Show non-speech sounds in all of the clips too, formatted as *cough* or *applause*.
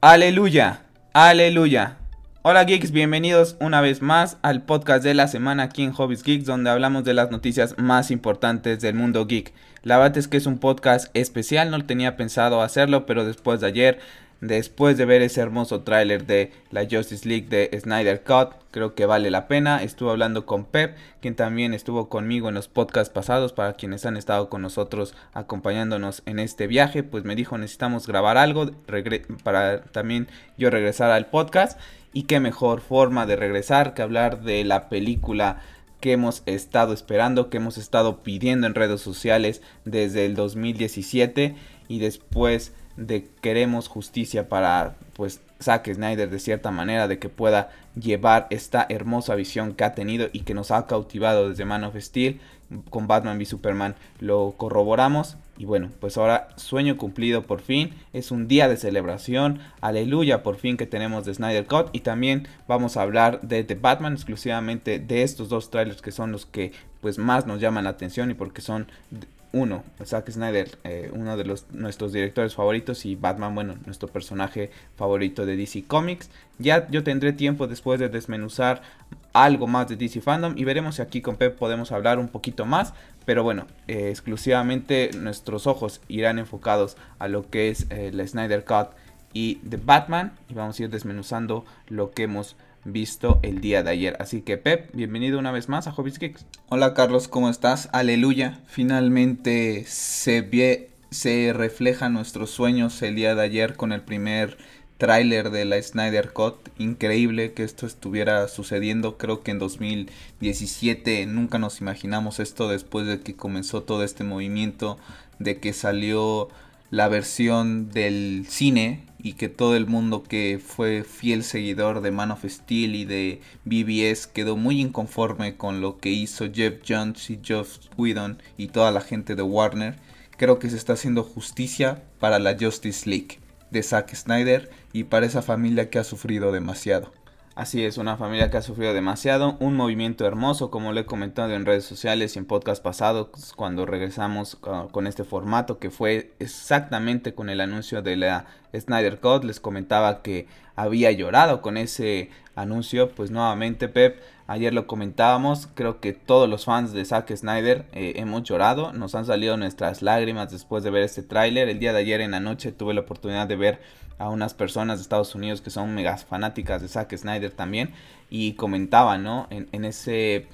Aleluya, aleluya. Hola geeks, bienvenidos una vez más al podcast de la semana aquí en Hobbies Geeks donde hablamos de las noticias más importantes del mundo geek. La verdad es que es un podcast especial, no tenía pensado hacerlo, pero después de ayer Después de ver ese hermoso tráiler de la Justice League de Snyder Cut, creo que vale la pena. Estuve hablando con Pep, quien también estuvo conmigo en los podcasts pasados, para quienes han estado con nosotros acompañándonos en este viaje, pues me dijo necesitamos grabar algo para también yo regresar al podcast. Y qué mejor forma de regresar que hablar de la película que hemos estado esperando, que hemos estado pidiendo en redes sociales desde el 2017 y después de queremos justicia para pues Zack Snyder de cierta manera de que pueda llevar esta hermosa visión que ha tenido y que nos ha cautivado desde Man of Steel. Con Batman v Superman lo corroboramos. Y bueno pues ahora sueño cumplido por fin. Es un día de celebración. Aleluya por fin que tenemos de Snyder Cut. Y también vamos a hablar de The Batman exclusivamente de estos dos trailers que son los que pues más nos llaman la atención y porque son uno, Zack Snyder, eh, uno de los, nuestros directores favoritos y Batman, bueno, nuestro personaje favorito de DC Comics. Ya yo tendré tiempo después de desmenuzar algo más de DC Fandom y veremos si aquí con Pep podemos hablar un poquito más. Pero bueno, eh, exclusivamente nuestros ojos irán enfocados a lo que es el Snyder Cut y The Batman y vamos a ir desmenuzando lo que hemos visto el día de ayer. Así que Pep, bienvenido una vez más a Hobbies Kicks. Hola Carlos, ¿cómo estás? Aleluya. Finalmente se, ve, se reflejan nuestros sueños el día de ayer con el primer tráiler de la Snyder Cut. Increíble que esto estuviera sucediendo. Creo que en 2017 nunca nos imaginamos esto después de que comenzó todo este movimiento de que salió la versión del cine y que todo el mundo que fue fiel seguidor de Man of Steel y de BBS quedó muy inconforme con lo que hizo Jeff Jones y Josh Whedon y toda la gente de Warner. Creo que se está haciendo justicia para la Justice League de Zack Snyder y para esa familia que ha sufrido demasiado. Así es, una familia que ha sufrido demasiado, un movimiento hermoso, como lo he comentado en redes sociales y en podcast pasados, cuando regresamos con este formato que fue exactamente con el anuncio de la Snyder Cut. Les comentaba que había llorado con ese anuncio, pues nuevamente Pep, ayer lo comentábamos, creo que todos los fans de Zack Snyder eh, hemos llorado, nos han salido nuestras lágrimas después de ver este tráiler. El día de ayer en la noche tuve la oportunidad de ver a unas personas de Estados Unidos que son megas fanáticas de Zack Snyder también y comentaban, ¿no? En, ese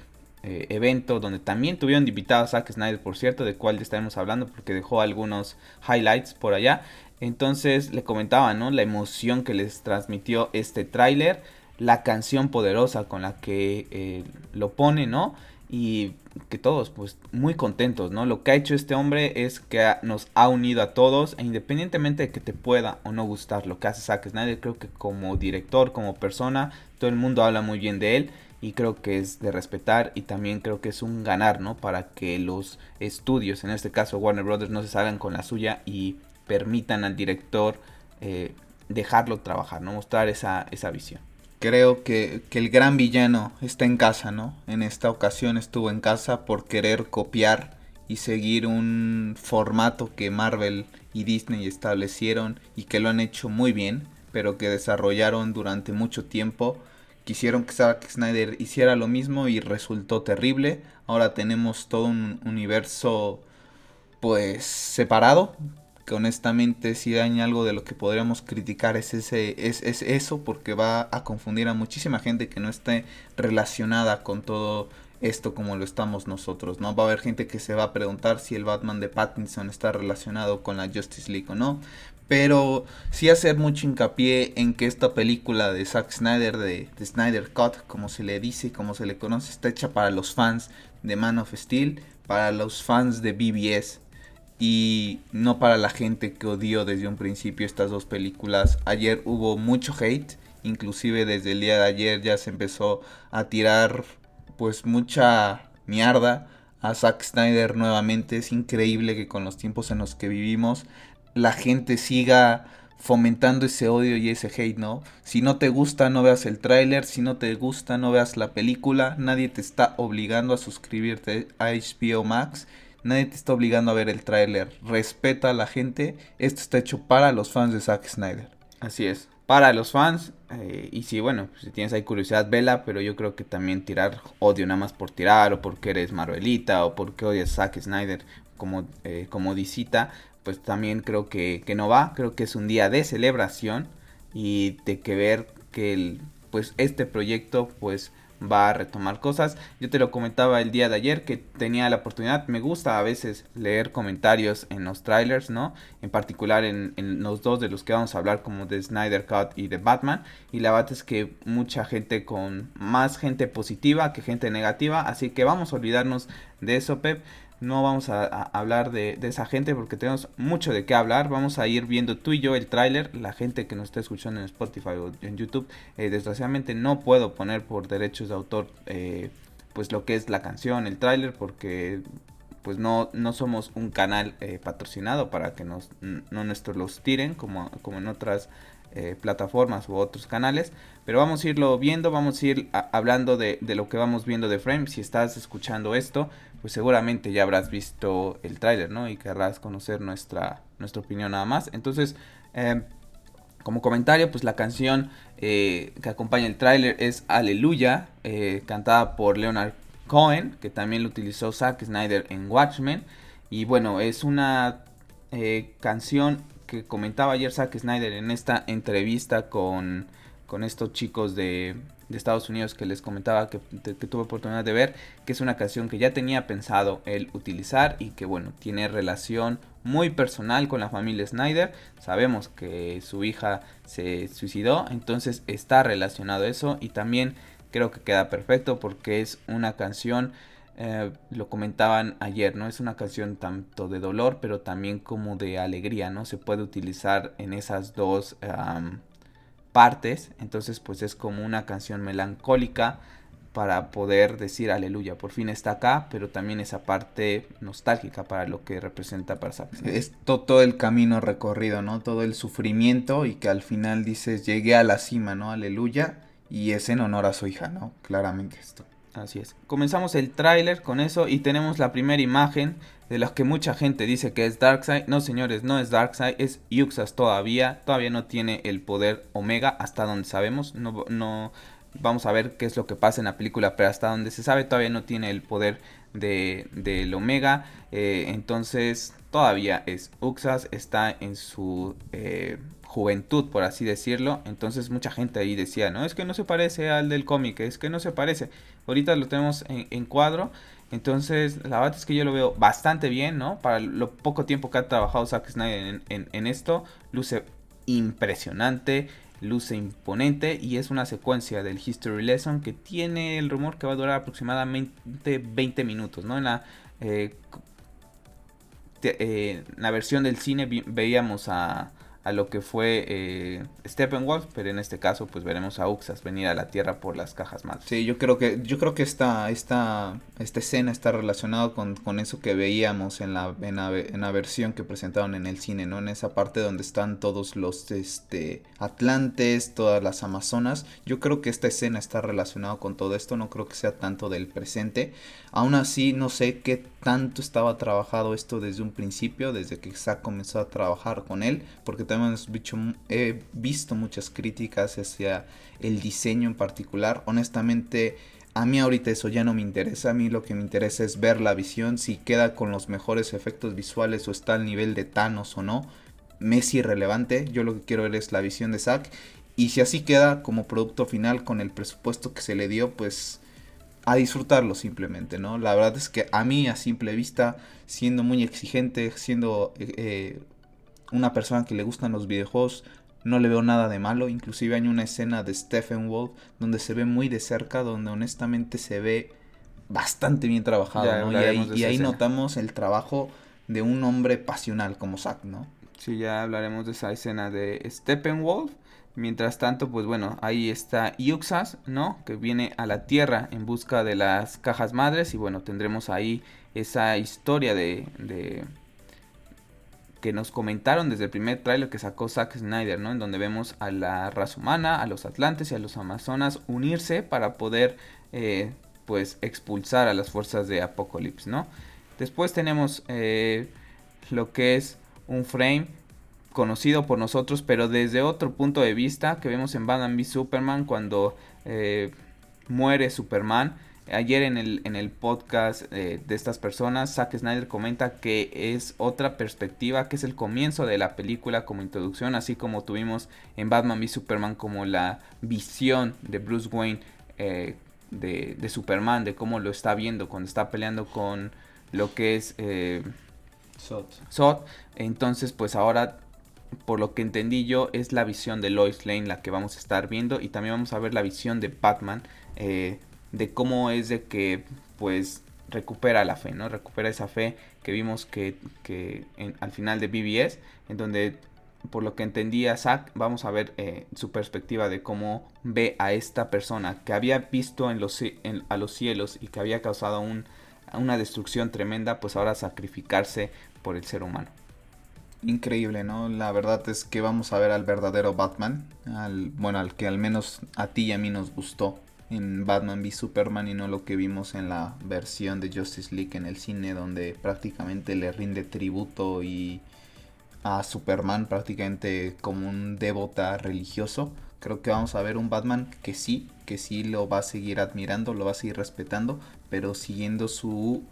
eh, evento donde también tuvieron invitado a Zack Snyder, por cierto, de cual estaremos hablando porque dejó algunos highlights por allá. Entonces le comentaban, ¿no? La emoción que les transmitió este tráiler, la canción poderosa con la que eh, lo pone, ¿no? Y que todos, pues, muy contentos, ¿no? Lo que ha hecho este hombre es que nos ha unido a todos, e independientemente de que te pueda o no gustar lo que hace Zack Snyder, creo que como director, como persona, todo el mundo habla muy bien de él y creo que es de respetar y también creo que es un ganar, ¿no? Para que los estudios, en este caso Warner Brothers, no se salgan con la suya y permitan al director eh, dejarlo trabajar, ¿no? Mostrar esa, esa visión creo que, el gran villano está en casa, ¿no? En esta ocasión estuvo en casa por querer copiar y seguir un formato que Marvel y Disney establecieron y que lo han hecho muy bien, pero que desarrollaron durante mucho tiempo. Quisieron que Zack Snyder hiciera lo mismo y resultó terrible. Ahora tenemos todo un universo pues separado que honestamente si hay algo de lo que podríamos criticar es, ese, es, es eso porque va a confundir a muchísima gente que no esté relacionada con todo esto como lo estamos nosotros, ¿no? Va a haber gente que se va a preguntar si el Batman de Pattinson está relacionado con la Justice League o no. Pero sí hacer mucho hincapié en que esta película de Zack Snyder, de, de Snyder Cut, como se le dice, como se le conoce, está hecha para los fans de Man of Steel, para los fans de BBS y no para la gente que odió desde un principio estas dos películas. Ayer hubo mucho hate, inclusive desde el día de ayer ya se empezó a tirar pues mucha mierda a Zack Snyder nuevamente. Es increíble que con los tiempos en los que vivimos la gente siga fomentando ese odio y ese hate, ¿no? Si no te gusta, no veas el tráiler, si no te gusta, no veas la película, nadie te está obligando a suscribirte a HBO Max Nadie te está obligando a ver el tráiler. Respeta a la gente. Esto está hecho para los fans de Zack Snyder. Así es. para los fans. Eh, y si, bueno, si tienes ahí curiosidad, vela, pero yo creo que también tirar odio nada más por tirar, o porque eres Marvelita, o porque odias Zack Snyder como, eh, como disita, pues también creo que, que, no va. Creo que es un día de celebración y de que ver que el, pues este proyecto pues va a retomar cosas. Yo te lo comentaba el día de ayer que tenía la oportunidad, me gusta a veces leer comentarios en los trailers, ¿no? En particular en, los dos de los que vamos a hablar como de Snyder Cut y de Batman. Y la verdad es que mucha gente con más gente positiva que gente negativa, así que vamos a olvidarnos de eso, Pep no vamos a, hablar de, esa gente porque tenemos mucho de qué hablar. Vamos a ir viendo tú y yo el tráiler. La gente que nos está escuchando en Spotify o en YouTube, eh, desgraciadamente no puedo poner por derechos de autor eh, pues lo que es la canción, el tráiler, porque pues no, no somos un canal eh, patrocinado para que nos, no nuestros los tiren como, como en otras plataformas u otros canales. Pero vamos a irlo viendo, vamos a ir hablando de, de, lo que vamos viendo de Frame. Si estás escuchando esto, pues seguramente ya habrás visto el tráiler, ¿no? Y querrás conocer nuestra, nuestra opinión nada más. Entonces, em, como comentario, pues la canción eh, que acompaña el tráiler es Aleluya, eh, cantada por Leonard Cohen, que también lo utilizó Zack Snyder en Watchmen. Y bueno, es una eh, canción que comentaba ayer Zack Snyder en esta entrevista con, con estos chicos de, de Estados Unidos que les comentaba que, tuve oportunidad de ver, que es una canción que ya tenía pensado él utilizar y que bueno, tiene relación muy personal con la familia Snyder. Sabemos que su hija se suicidó, entonces está relacionado eso y también creo que queda perfecto porque es una canción, eh, lo comentaban ayer, ¿no? Es una canción tanto de dolor pero también como de alegría, ¿no? Se puede utilizar en esas dos partes, entonces pues es como una canción melancólica para poder decir aleluya, por fin está acá, pero también esa parte nostálgica para lo que representa para Zack. Es todo el camino recorrido, ¿no? Todo el sufrimiento y que al final dices llegué a la cima, ¿no? Aleluya, y es en honor a su hija, ¿no? Claramente esto. Así es. Comenzamos el tráiler con eso y tenemos la primera imagen de la que mucha gente dice que es Darkseid. No, señores, no es Darkseid, es Yuxas todavía. Todavía no tiene el poder Omega hasta donde sabemos. No, no vamos a ver qué es lo que pasa en la película, pero hasta donde se sabe todavía no tiene el poder de, del Omega. Eh, entonces todavía es Uxas, está en su eh, juventud, por así decirlo. Entonces mucha gente ahí decía, no, es que no se parece al del cómic, es que no se parece. Ahorita lo tenemos en cuadro. Entonces, la verdad es que yo lo veo bastante bien, ¿no? Para lo poco tiempo que ha trabajado Zack Snyder en, esto, luce impresionante, luce imponente y es una secuencia del History Lesson que tiene el rumor que va a durar aproximadamente 20 minutos, ¿no? En la, eh, eh, la versión del cine veíamos a a lo que fue eh, Steppenwolf, pero en este caso pues veremos a Uxas venir a la Tierra por las cajas madres. Sí, yo creo que yo creo que esta esta esta escena está relacionada con, con eso que veíamos en la, en la, en la versión que presentaron en el cine, ¿no? En esa parte donde están todos los este Atlantes, todas las Amazonas. Yo creo que esta escena está relacionada con todo esto, no creo que sea tanto del presente. Aún así, no sé qué tanto estaba trabajado esto desde un principio, desde que Zack comenzó a trabajar con él, porque hemos he visto muchas críticas hacia el diseño en particular. Honestamente, a mí ahorita eso ya no me interesa. A mí lo que me interesa es ver la visión, si queda con los mejores efectos visuales o está al nivel de Thanos o no. Me es irrelevante. Yo lo que quiero ver es la visión de Zack. Y si así queda como producto final con el presupuesto que se le dio, pues a disfrutarlo simplemente, ¿no? La verdad es que a mí a simple vista, siendo muy exigente, siendo eh, eh, una persona que le gustan los videojuegos, no le veo nada de malo. Inclusive hay una escena de Stephen Wolf donde se ve muy de cerca, donde honestamente se ve bastante bien trabajado. Y ahí, notamos el trabajo de un hombre pasional como Zack, ¿no? Sí, ya hablaremos de esa escena de Steppenwolf. Mientras tanto, pues bueno, ahí está Yuxas, ¿no? Que viene a la Tierra en busca de las cajas madres. Y bueno, tendremos ahí esa historia de, de que nos comentaron desde el primer tráiler que sacó Zack Snyder, ¿no? En donde vemos a la raza humana, a los atlantes y a los amazonas unirse para poder, eh, pues, expulsar a las fuerzas de Apocalypse, ¿no? Después tenemos eh, lo que es un frame conocido por nosotros, pero desde otro punto de vista que vemos en Batman v Superman cuando eh, muere Superman. Ayer en el, en el podcast eh, de estas personas, Zack Snyder comenta que es otra perspectiva, que es el comienzo de la película como introducción, así como tuvimos en Batman v Superman como la visión de Bruce Wayne eh, de, de, Superman, de cómo lo está viendo cuando está peleando con lo que es eh, Zod. Entonces, pues ahora por lo que entendí yo, es la visión de Lois Lane la que vamos a estar viendo. Y también vamos a ver la visión de Batman. Eh, de cómo es de que, pues, recupera la fe, ¿no? Recupera esa fe que vimos que, que al final de BBS. En donde, por lo que entendía Zack, vamos a ver eh, su perspectiva de cómo ve a esta persona que había visto a los cielos y que había causado un, una destrucción tremenda, pues ahora sacrificarse por el ser humano increíble, ¿no? La verdad es que vamos a ver al verdadero Batman, al bueno, al que al menos a ti y a mí nos gustó en Batman v Superman y no lo que vimos en la versión de Justice League en el cine donde prácticamente le rinde tributo y a Superman prácticamente como un devota religioso. Creo que vamos a ver un Batman que sí, que sí lo va a seguir admirando, lo va a seguir respetando, pero siguiendo su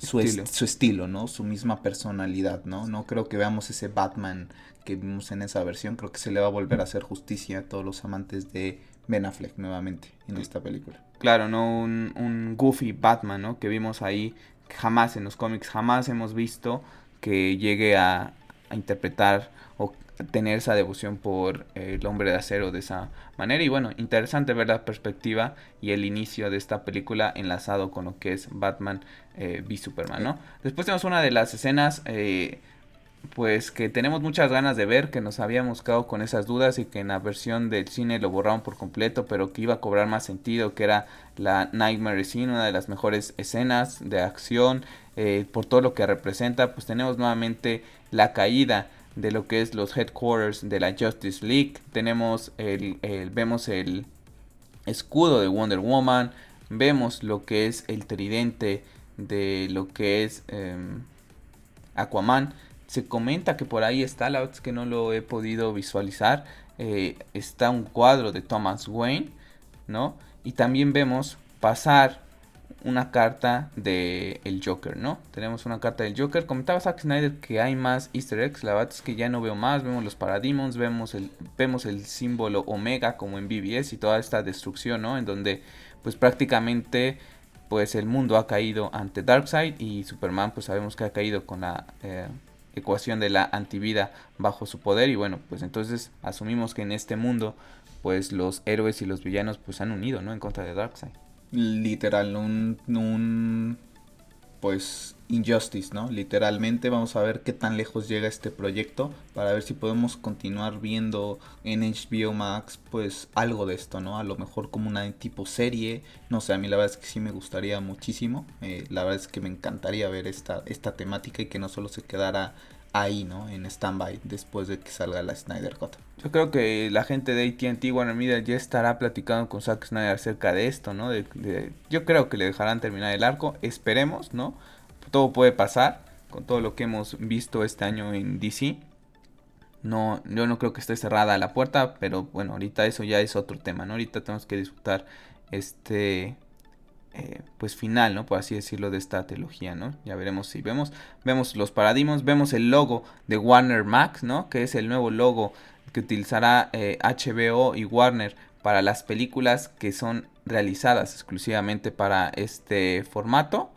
su estilo. su estilo, ¿no? Su misma personalidad, ¿no? No creo que veamos ese Batman que vimos en esa versión. Creo que se le va a volver a hacer justicia a todos los amantes de Ben Affleck nuevamente en esta película. Claro, ¿no? Un, un goofy Batman, ¿no? Que vimos ahí jamás en los cómics, jamás hemos visto que llegue a, a interpretar o tener esa devoción por el hombre de acero de esa manera. Y bueno, interesante ver la perspectiva y el inicio de esta película enlazado con lo que es Batman eh, v Superman, ¿no? Después tenemos una de las escenas, eh, pues que tenemos muchas ganas de ver, que nos habíamos quedado con esas dudas y que en la versión del cine lo borraron por completo, pero que iba a cobrar más sentido, que era la Nightmare Scene, una de las mejores escenas de acción, eh, por todo lo que representa, pues tenemos nuevamente la caída de lo que es los headquarters de la Justice League. Tenemos el, vemos el escudo de Wonder Woman, vemos lo que es el tridente de lo que es em, Aquaman. Se comenta que por ahí está, la que no lo he podido visualizar. Eh, está un cuadro de Thomas Wayne, ¿no? Y también vemos pasar una carta de el Joker, ¿no? Tenemos una carta del Joker. Comentaba Zack Snyder que hay más Easter eggs. La verdad es que ya no veo más. Vemos los Parademons, vemos el, vemos el símbolo Omega como en BBS y toda esta destrucción, ¿no? En donde pues prácticamente pues el mundo ha caído ante Darkseid y Superman pues sabemos que ha caído con la eh, ecuación de la antivida bajo su poder y bueno pues entonces asumimos que en este mundo pues los héroes y los villanos pues han unido, ¿no? En contra de Darkseid literal, un, un pues Injustice, ¿no? Literalmente vamos a ver qué tan lejos llega este proyecto para ver si podemos continuar viendo en HBO Max pues algo de esto, ¿no? A lo mejor como una tipo serie, no sé, a mí la verdad es que sí me gustaría muchísimo, eh, la verdad es que me encantaría ver esta, esta temática y que no solo se quedara ahí, ¿no? En stand-by después de que salga la Snyder Cut. Yo creo que la gente de AT&T Warner Media ya estará platicando con Zack Snyder acerca de esto, ¿no? Yo creo que le dejarán terminar el arco, esperemos, ¿no? Todo puede pasar con todo lo que hemos visto este año en DC. No, yo no creo que esté cerrada la puerta, pero bueno, ahorita eso ya es otro tema, ¿no? Ahorita tenemos que disfrutar este eh, pues final, ¿no? Por así decirlo, de esta trilogía, ¿no? Ya veremos si vemos, vemos los paradigmas, vemos el logo de Warner Max, ¿no? Que es el nuevo logo que utilizará HBO eh, y Warner para las películas que son realizadas exclusivamente para este formato,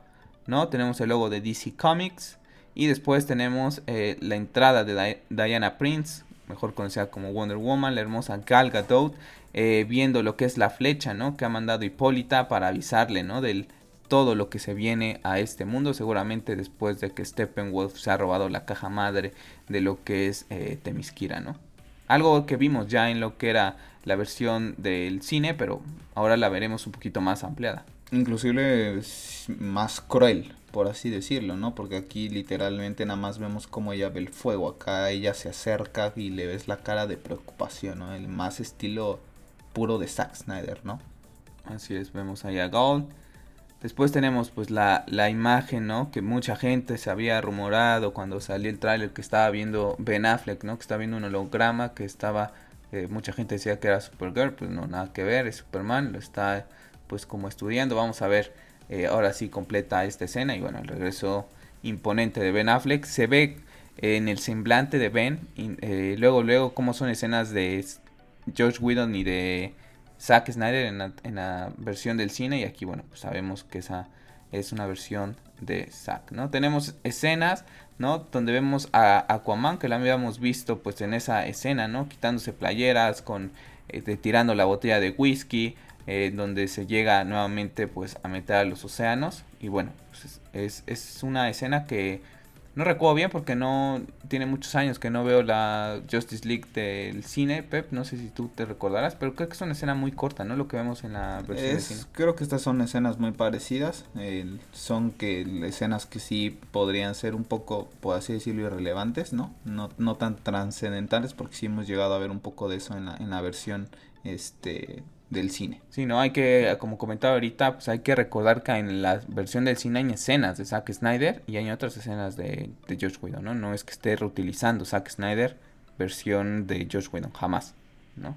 ¿no? Tenemos el logo de DC Comics y después tenemos eh, la entrada de Diana Prince, mejor conocida como Wonder Woman, la hermosa Gal Gadot, eh, viendo lo que es la flecha, ¿no? Que ha mandado Hipólita para avisarle, ¿no? Del todo lo que se viene a este mundo, seguramente después de que Steppenwolf se ha robado la caja madre de lo que es eh, ¿no? Algo que vimos ya en lo que era la versión del cine, pero ahora la veremos un poquito más ampliada. Inclusive más cruel, por así decirlo, ¿no? Porque aquí literalmente nada más vemos cómo ella ve el fuego, acá ella se acerca y le ves la cara de preocupación, ¿no? El más estilo puro de Zack Snyder, ¿no? Así es, vemos ahí a Gold. Después tenemos pues la, la imagen, ¿no? Que mucha gente se había rumorado cuando salió el tráiler que estaba viendo Ben Affleck, ¿no? Que estaba viendo un holograma, que estaba... Eh, mucha gente decía que era Supergirl, pues no, nada que ver, es Superman, lo está pues como estudiando. Vamos a ver eh, ahora sí completa esta escena y bueno, el regreso imponente de Ben Affleck. Se ve en el semblante de Ben, eh, luego, luego, cómo son escenas de George Whedon y de Zack Snyder en la, versión del cine. Y aquí, bueno, pues sabemos que esa es una versión de Zack, ¿no? Tenemos escenas, ¿no? Donde vemos a Aquaman, que la habíamos visto pues en esa escena, ¿no? Quitándose playeras, con, eh, tirando la botella de whisky, eh, donde se llega nuevamente pues a meter a los océanos. Y bueno, pues, es, es una escena que no recuerdo bien porque no tiene muchos años que no veo la Justice League del cine, Pep. No sé si tú te recordarás, pero creo que es una escena muy corta, ¿no? Lo que vemos en la versión cine. Creo que estas son escenas muy parecidas. son que escenas que sí podrían ser un poco, por así decirlo, irrelevantes, ¿no? No, no tan trascendentales porque sí hemos llegado a ver un poco de eso en la, en la versión este del cine. Sí, no, hay que, como comentaba ahorita, pues hay que recordar que en la versión del cine hay escenas de Zack Snyder y hay otras escenas de, de George Whedon, ¿no? No es que esté reutilizando Zack Snyder versión de George Whedon, jamás, ¿no?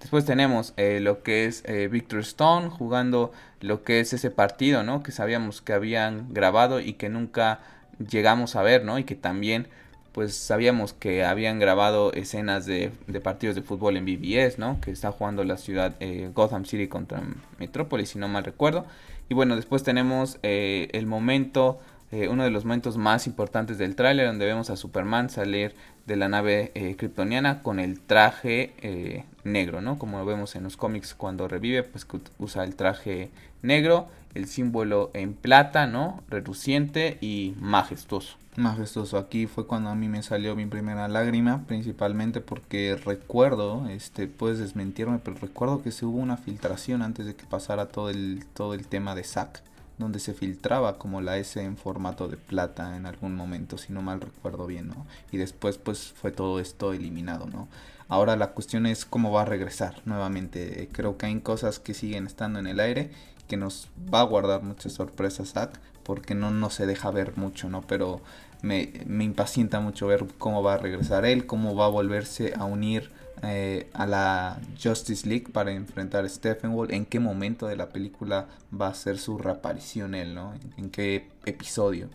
Después tenemos eh, lo que es eh, Victor Stone jugando lo que es ese partido, ¿no? Que sabíamos que habían grabado y que nunca llegamos a ver, ¿no? Y que también pues sabíamos que habían grabado escenas de, partidos de fútbol en BBS, ¿no? Que está jugando la ciudad eh, Gotham City contra Metrópolis, si no mal recuerdo. Y bueno, después tenemos eh, el momento, eh, uno de los momentos más importantes del tráiler, donde vemos a Superman salir de la nave kryptoniana con el traje negro, ¿no? Como lo vemos en los cómics cuando revive, pues usa el traje negro, el símbolo en plata, ¿no? Reluciente y majestuoso majestuoso. Aquí fue cuando a mí me salió mi primera lágrima, principalmente porque recuerdo, este, puedes desmentirme, pero recuerdo que se hubo una filtración antes de que pasara todo el, todo el tema de Zack, donde se filtraba como la S en formato de plata en algún momento, si no mal recuerdo bien, ¿no? Y después pues fue todo esto eliminado, ¿no? Ahora la cuestión es cómo va a regresar nuevamente. Creo que hay cosas que siguen estando en el aire que nos va a guardar muchas sorpresas Zack porque no, no se deja ver mucho, ¿no? Pero me, me, impacienta mucho ver cómo va a regresar él, cómo va a volverse a unir eh, a la Justice League para enfrentar a Steppenwolf, en qué momento de la película va a ser su reaparición él, ¿no? En qué episodio.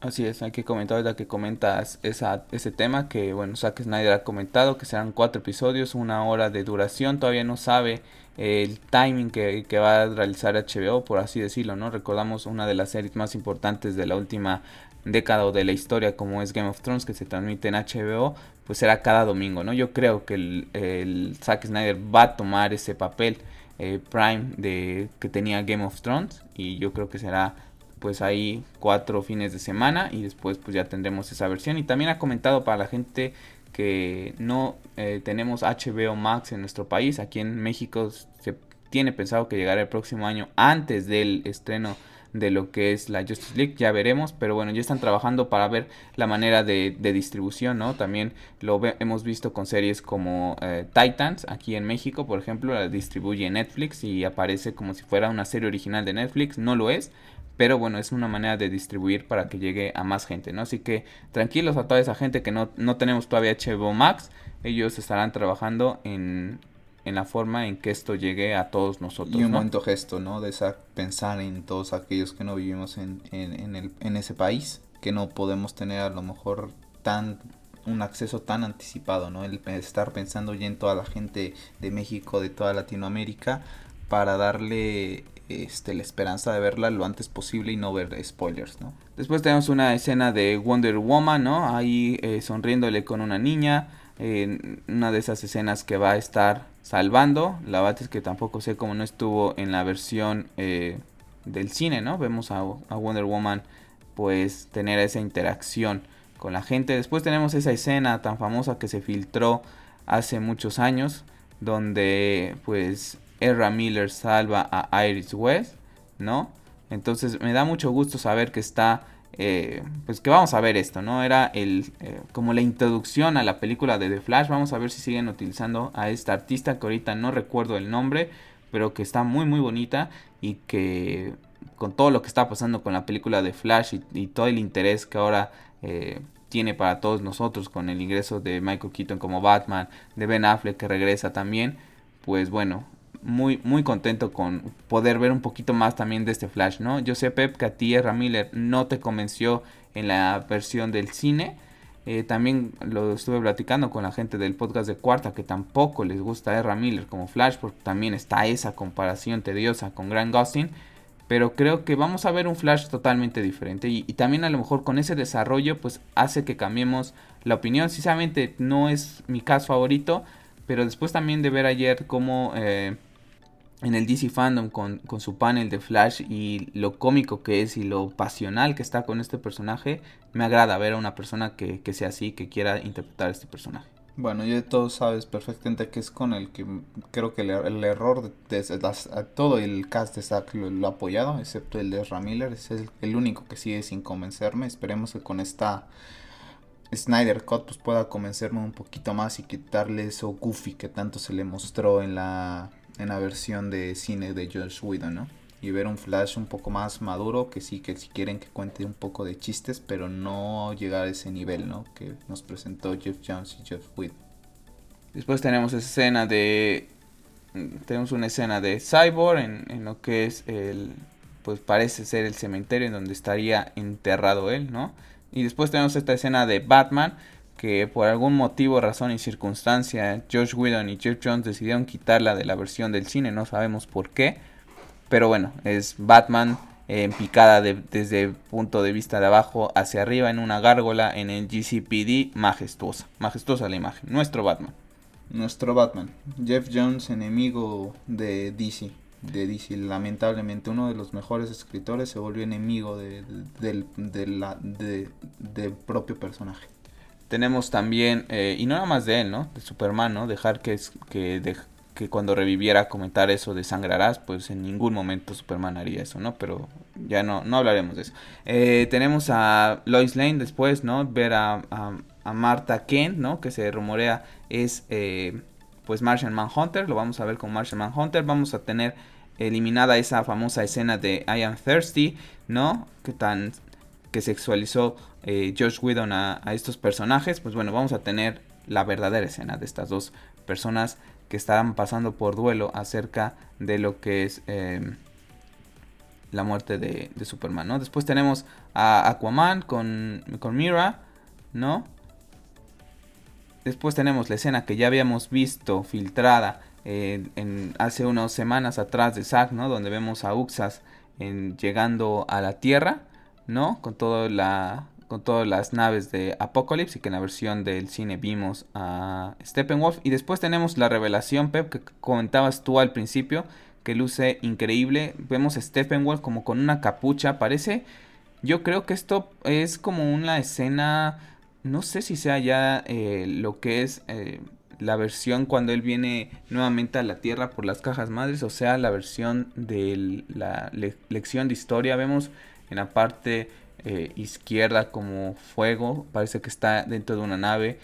Así es, hay que comentar ahorita que comentas esa, ese tema que, bueno, Zack Snyder ha comentado que serán cuatro episodios, una hora de duración, todavía no sabe el timing que, va a realizar HBO, por así decirlo, ¿no? Recordamos una de las series más importantes de la última década o de la historia como es Game of Thrones que se transmite en HBO, pues será cada domingo, ¿no? Yo creo que el, el Zack Snyder va a tomar ese papel eh, prime de que tenía Game of Thrones y yo creo que será pues ahí cuatro fines de semana y después pues ya tendremos esa versión y también ha comentado para la gente que no eh, tenemos HBO Max en nuestro país. Aquí en México se tiene pensado que llegará el próximo año antes del estreno de lo que es la Justice League, ya veremos, pero bueno, ya están trabajando para ver la manera de, distribución, ¿no? También lo hemos visto con series como eh, Titans, aquí en México, por ejemplo, la distribuye Netflix y aparece como si fuera una serie original de Netflix, no lo es, pero bueno, es una manera de distribuir para que llegue a más gente, ¿no? Así que tranquilos a toda esa gente que no, no tenemos todavía HBO Max, ellos estarán trabajando en, en la forma en que esto llegue a todos nosotros. Y un momento gesto, ¿no? De esa, pensar en todos aquellos que no vivimos en, en, el, en ese país, que no podemos tener a lo mejor tan un acceso tan anticipado, ¿no? El estar pensando ya en toda la gente de México, de toda Latinoamérica, para darle este, la esperanza de verla lo antes posible y no ver spoilers. Después tenemos una escena de Wonder Woman. Ahí eh, sonriéndole con una niña, una de esas escenas que va a estar salvando. La verdad es que tampoco sé cómo no estuvo en la versión eh, del cine, ¿no? Vemos a, Wonder Woman pues tener esa interacción con la gente. Después tenemos esa escena tan famosa que se filtró hace muchos años donde pues Ezra Miller salva a Iris West, ¿no? Entonces me da mucho gusto saber que está eh, pues que vamos a ver esto, ¿no? Era el, eh, como la introducción a la película de The Flash. Vamos a ver si siguen utilizando a esta artista que ahorita no recuerdo el nombre, pero que está muy muy bonita y que con todo lo que está pasando con la película de Flash y, todo el interés que ahora eh, tiene para todos nosotros con el ingreso de Michael Keaton como Batman, de Ben Affleck que regresa también, pues bueno, muy, muy contento con poder ver un poquito más también de este Flash, ¿no? Yo sé, Pep, que a ti Miller no te convenció en la versión del cine. Eh, también lo estuve platicando con la gente del podcast de Cuarta, que tampoco les gusta Ezra Miller como Flash, porque también está esa comparación tediosa con Grant Gustin pero creo que vamos a ver un Flash totalmente diferente y, también a lo mejor con ese desarrollo pues hace que cambiemos la opinión. Sinceramente no es mi caso favorito, pero después también de ver ayer cómo eh, en el DC Fandom con, su panel de Flash y lo cómico que es y lo pasional que está con este personaje, me agrada ver a una persona que, que sea así, que quiera interpretar este personaje. Bueno, ya todos sabes perfectamente que es con el que creo que el, error de, todo el cast de Zack lo, ha apoyado, excepto el de Ramiller, es el, único que sigue sin convencerme. Esperemos que con esta Snyder Cut pues, pueda convencerme un poquito más y quitarle eso goofy que tanto se le mostró en la, en la versión de cine de Josh Whedon, ¿no? y ver un Flash un poco más maduro, que sí, que si quieren que cuente un poco de chistes, pero no llegar a ese nivel, ¿no? Que nos presentó Jeff Jones y Jeff Witt. Después tenemos escena de... Tenemos una escena de Cyborg en, en lo que es el... Pues parece ser el cementerio en donde estaría enterrado él, ¿no? Y después tenemos esta escena de Batman, que por algún motivo, razón y circunstancia, Josh Whedon y Jeff Jones decidieron quitarla de la versión del cine, no sabemos por qué pero bueno, es Batman en picada desde el punto de vista de abajo hacia arriba en una gárgola en el GCPD majestuosa. Majestuosa la imagen. Nuestro Batman. Nuestro Batman. Jeff Jones, enemigo de DC. De DC. Lamentablemente uno de los mejores escritores se volvió enemigo de, del, propio personaje. Tenemos también, eh, y no nada más de él, ¿no? De Superman, ¿no? Dejar que, que, que cuando reviviera comentar eso de sangrarás, pues en ningún momento Superman haría eso, ¿no? Pero ya no, no hablaremos de eso. Eh, tenemos a Lois Lane después, ¿no? Ver a, a, Martha Kent, ¿no? Que se rumorea es eh, pues Martian Manhunter, lo vamos a ver con Martian Manhunter, vamos a tener eliminada esa famosa escena de I Am Thirsty, ¿no? Que tan que sexualizó eh, Josh Whedon a, estos personajes, pues bueno, vamos a tener la verdadera escena de estas dos personas que estarán pasando por duelo acerca de lo que es em, la muerte de, Superman, ¿no? Después tenemos a Aquaman con, con Mira, ¿no? Después tenemos la escena que ya habíamos visto filtrada en, hace unas semanas atrás de Zack, ¿no? Donde vemos a Uxas en, llegando a la Tierra, ¿no? Con toda la, con todas las naves de Apocalypse y que en la versión del cine vimos a Steppenwolf. Y después tenemos la revelación, Pep, que comentabas tú al principio, que luce increíble. Vemos a Steppenwolf como con una capucha, parece... Yo creo que esto es como una escena, no sé si sea ya eh, lo que es eh, la versión cuando él viene nuevamente a la Tierra por las cajas madres, o sea, la versión de la lección de historia. Vemos en la parte eh, izquierda como fuego, parece que está dentro de una nave.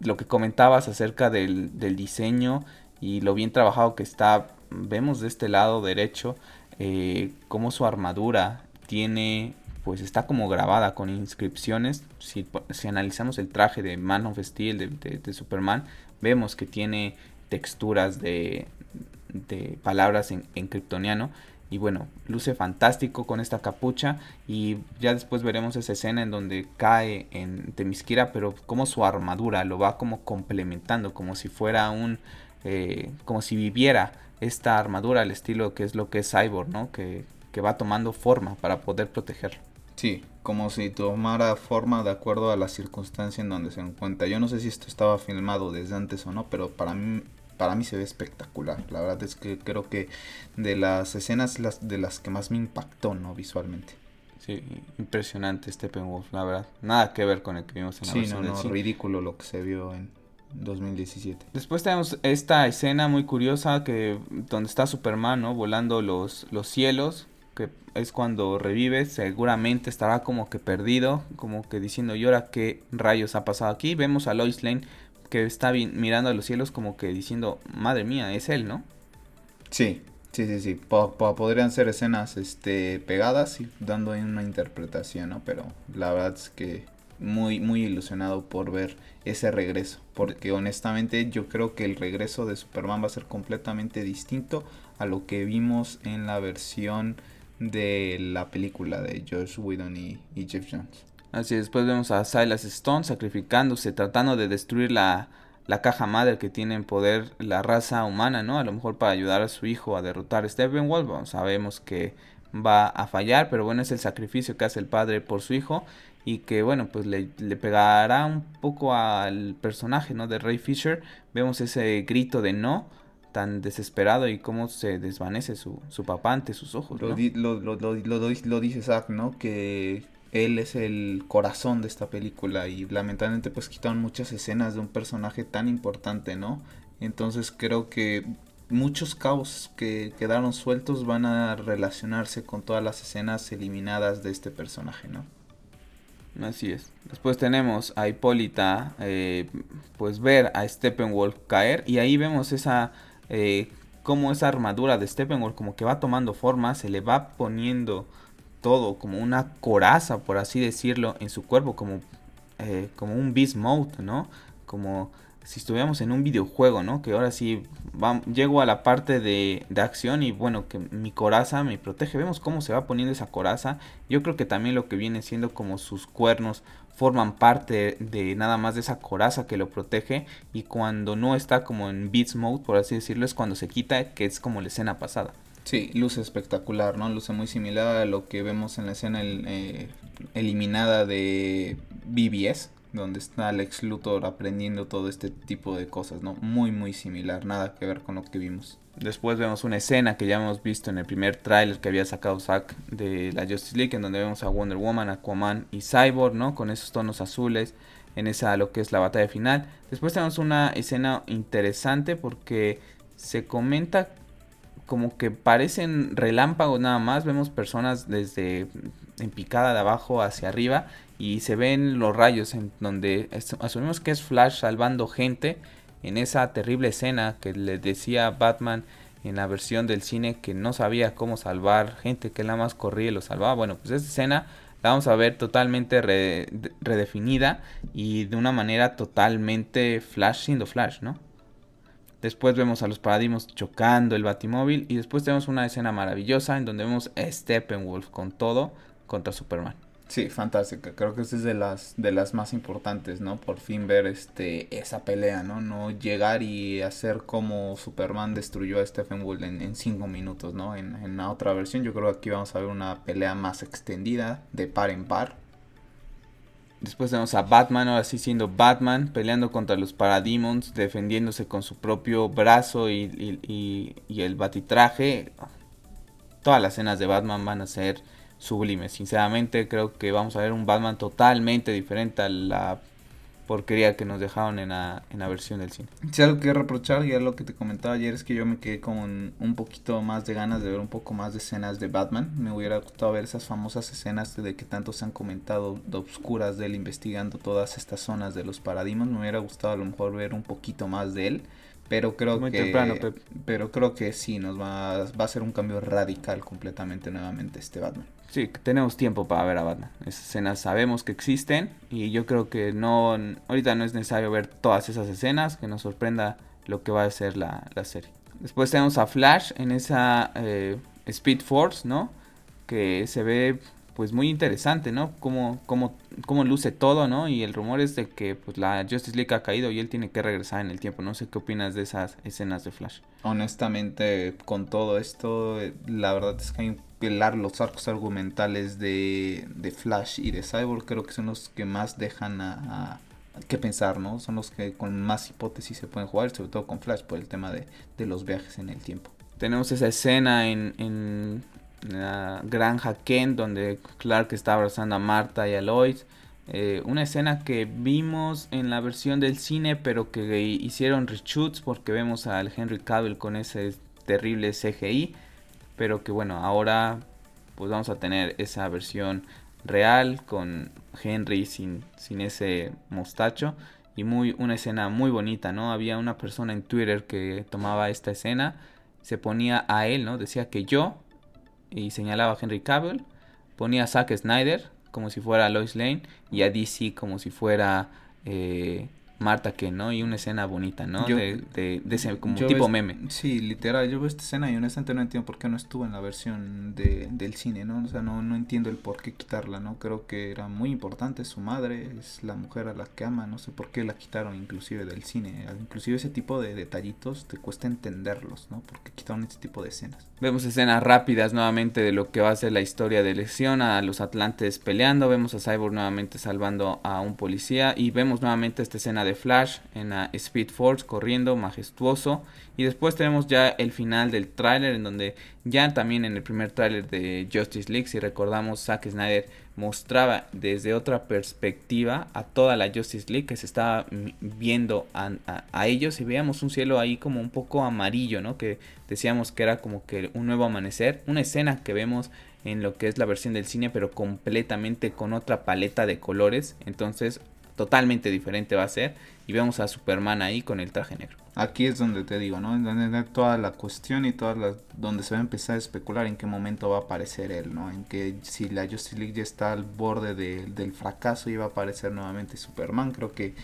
Lo que comentabas acerca del, diseño y lo bien trabajado que está, vemos de este lado derecho eh, como su armadura tiene, pues está como grabada con inscripciones. Si, analizamos el traje de Man of Steel, de, Superman, vemos que tiene texturas de, de palabras en, en kryptoniano y bueno, luce fantástico con esta capucha. Y ya después veremos esa escena en donde cae en Temisquira, pero como su armadura lo va como complementando, como si fuera un. Eh, como si viviera esta armadura al estilo que es lo que es Cyborg, ¿no? Que, que va tomando forma para poder protegerlo. Sí, como si tomara forma de acuerdo a la circunstancia en donde se encuentra. Yo no sé si esto estaba filmado desde antes o no, pero para mí para mí se ve espectacular. La verdad es que creo que de las escenas las, de las que más me impactó, ¿no? Visualmente. Sí, impresionante Steppenwolf, la verdad. Nada que ver con el que vimos en la sí, no, no, ridículo lo que se vio en 2017. Después tenemos esta escena muy curiosa que donde está Superman, ¿no? Volando los, los cielos, que es cuando revive, seguramente estará como que perdido, como que diciendo, ¿y ahora qué rayos ha pasado aquí? Vemos a Lois Lane que está mirando a los cielos como que diciendo, madre mía, es él, ¿no? Sí, Sí, sí, sí. podrían ser escenas este, pegadas y dando una interpretación, ¿no? Pero la verdad es que muy, muy ilusionado por ver ese regreso. Porque honestamente yo creo que el regreso de Superman va a ser completamente distinto a lo que vimos en la versión de la película de Josh Whedon y, Jeff Jones. Así después vemos a Silas Stone sacrificándose, tratando de destruir la, la caja madre que tiene en poder la raza humana, ¿no? A lo mejor para ayudar a su hijo a derrotar a Steppenwolf. sabemos que va a fallar, pero bueno, es el sacrificio que hace el padre por su hijo y que bueno, pues le, le, pegará un poco al personaje, ¿no? De Ray Fisher. Vemos ese grito de no tan desesperado y cómo se desvanece su, su papá ante sus ojos. Lo, lo, lo, lo, dice Zack, ¿no? Que él es el corazón de esta película y lamentablemente pues quitaron muchas escenas de un personaje tan importante, ¿no? Entonces creo que muchos cabos que quedaron sueltos van a relacionarse con todas las escenas eliminadas de este personaje, ¿no? Así es. Después tenemos a Hipólita, eh, pues ver a Steppenwolf caer y ahí vemos esa, eh, como esa armadura de Steppenwolf como que va tomando forma, se le va poniendo todo, como una coraza, por así decirlo, en su cuerpo, como, eh, como un beast mode, ¿no? Como si estuviéramos en un videojuego, ¿no? Que ahora sí llego a la parte de, de, acción y bueno, que mi coraza me protege. Vemos cómo se va poniendo esa coraza. Yo creo que también lo que viene siendo como sus cuernos forman parte de nada más de esa coraza que lo protege. Y cuando no está como en beast mode, por así decirlo, es cuando se quita, que es como la escena pasada. Sí, luce espectacular, ¿no? Luce muy similar a lo que vemos en la escena eh, eliminada de BBS, donde está Alex Luthor aprendiendo todo este tipo de cosas, ¿no? Muy, muy similar, nada que ver con lo que vimos. Después vemos una escena que ya hemos visto en el primer tráiler que había sacado Zack de la Justice League, en donde vemos a Wonder Woman, Aquaman y Cyborg, ¿no? Con esos tonos azules en esa lo que es la batalla final. Después tenemos una escena interesante porque se comenta como que parecen relámpagos nada más. Vemos personas desde en picada de abajo hacia arriba y se ven los rayos en donde asumimos que es Flash salvando gente en esa terrible escena que le decía Batman en la versión del cine que no sabía cómo salvar gente que nada más corría y lo salvaba. Bueno, pues esa escena la vamos a ver totalmente redefinida y de una manera totalmente Flash siendo Flash, ¿no? Después vemos a los paradigmas chocando el batimóvil. Y después tenemos una escena maravillosa en donde vemos a Steppenwolf con todo contra Superman. Sí, fantástica. Creo que esa es de las, de las más importantes, ¿no? Por fin ver este, esa pelea, ¿no? No llegar y hacer como Superman destruyó a Steppenwolf en, cinco minutos, ¿no? En, en la otra versión yo creo que aquí vamos a ver una pelea más extendida, de par en par. Después tenemos a Batman, ahora sí siendo Batman, peleando contra los Parademons, defendiéndose con su propio brazo y, y, el batitraje. Todas las escenas de Batman van a ser sublimes. Sinceramente creo que vamos a ver un Batman totalmente diferente a la porquería que nos dejaron en la, en la versión del cine. Si algo que reprochar, ya lo que te comentaba ayer, es que yo me quedé con un poquito más de ganas de ver un poco más de escenas de Batman. Me hubiera gustado ver esas famosas escenas de que tanto se han comentado de obscuras de él investigando todas estas zonas de los paradigmas. Me hubiera gustado a lo mejor ver un poquito más de él. Pero creo que pero creo que sí nos va, va a ser un cambio radical completamente nuevamente este Batman. Sí, tenemos tiempo para ver a Batman. Esas escenas sabemos que existen y yo creo que no ahorita no es necesario ver todas esas escenas, que nos sorprenda lo que va a ser la, serie. Después tenemos a Flash en esa eh, Speed Force, ¿no? Que se ve pues muy interesante, ¿no? Cómo, cómo, cómo luce todo, ¿no? Y el rumor es de que pues la Justice League ha caído y él tiene que regresar en el tiempo. No sé qué opinas de esas escenas de Flash. Honestamente, con todo esto, la verdad es que hay los arcos argumentales de, de, Flash y de Cyborg creo que son los que más dejan a, que pensar, ¿no? Son los que con más hipótesis se pueden jugar, sobre todo con Flash por el tema de, de los viajes en el tiempo. Tenemos esa escena en, en la granja Kent donde Clark está abrazando a Marta y a Lloyd. Eh, una escena que vimos en la versión del cine pero que hicieron reshoots porque vemos al Henry Cavill con ese terrible CGI pero que bueno, ahora pues vamos a tener esa versión real con Henry sin, sin ese mostacho y muy una escena muy bonita, ¿no? Había una persona en Twitter que tomaba esta escena se ponía a él, ¿no? Decía que yo, y señalaba a Henry Cavill, ponía a Zack Snyder como si fuera Lois Lane y a DC como si fuera eh, Marta que no y una escena bonita, ¿no? de, de, ese como tipo meme. Sí, literal, yo veo esta escena y honestamente no entiendo por qué no estuvo en la versión de, del cine, ¿no? O sea, no, no entiendo el por qué quitarla, ¿no? Creo que era muy importante, su madre es la mujer a la que ama, no sé por qué la quitaron inclusive del cine. Inclusive ese tipo de detallitos te cuesta entenderlos, ¿no? Porque quitaron este tipo de escenas. Vemos escenas rápidas nuevamente de lo que va a ser la historia de elección, a los Atlantes peleando, vemos a Cyborg nuevamente salvando a un policía y vemos nuevamente esta escena de Flash en la Speed Force corriendo majestuoso y después tenemos ya el final del tráiler en donde ya también en el primer tráiler de Justice League si recordamos Zack Snyder mostraba desde otra perspectiva a toda la Justice League que se estaba viendo a, a, ellos y veíamos un cielo ahí como un poco amarillo, ¿no? Que decíamos que era como que un nuevo amanecer, una escena que vemos en lo que es la versión del cine pero completamente con otra paleta de colores, entonces totalmente diferente va a ser. Y vemos a Superman ahí con el traje negro. Aquí es donde te digo, ¿no? Donde toda la cuestión y todas las, donde se va a empezar a especular en qué momento va a aparecer él, ¿no? En que si la Justice League ya está al borde del fracaso y va a aparecer nuevamente Superman. Creo que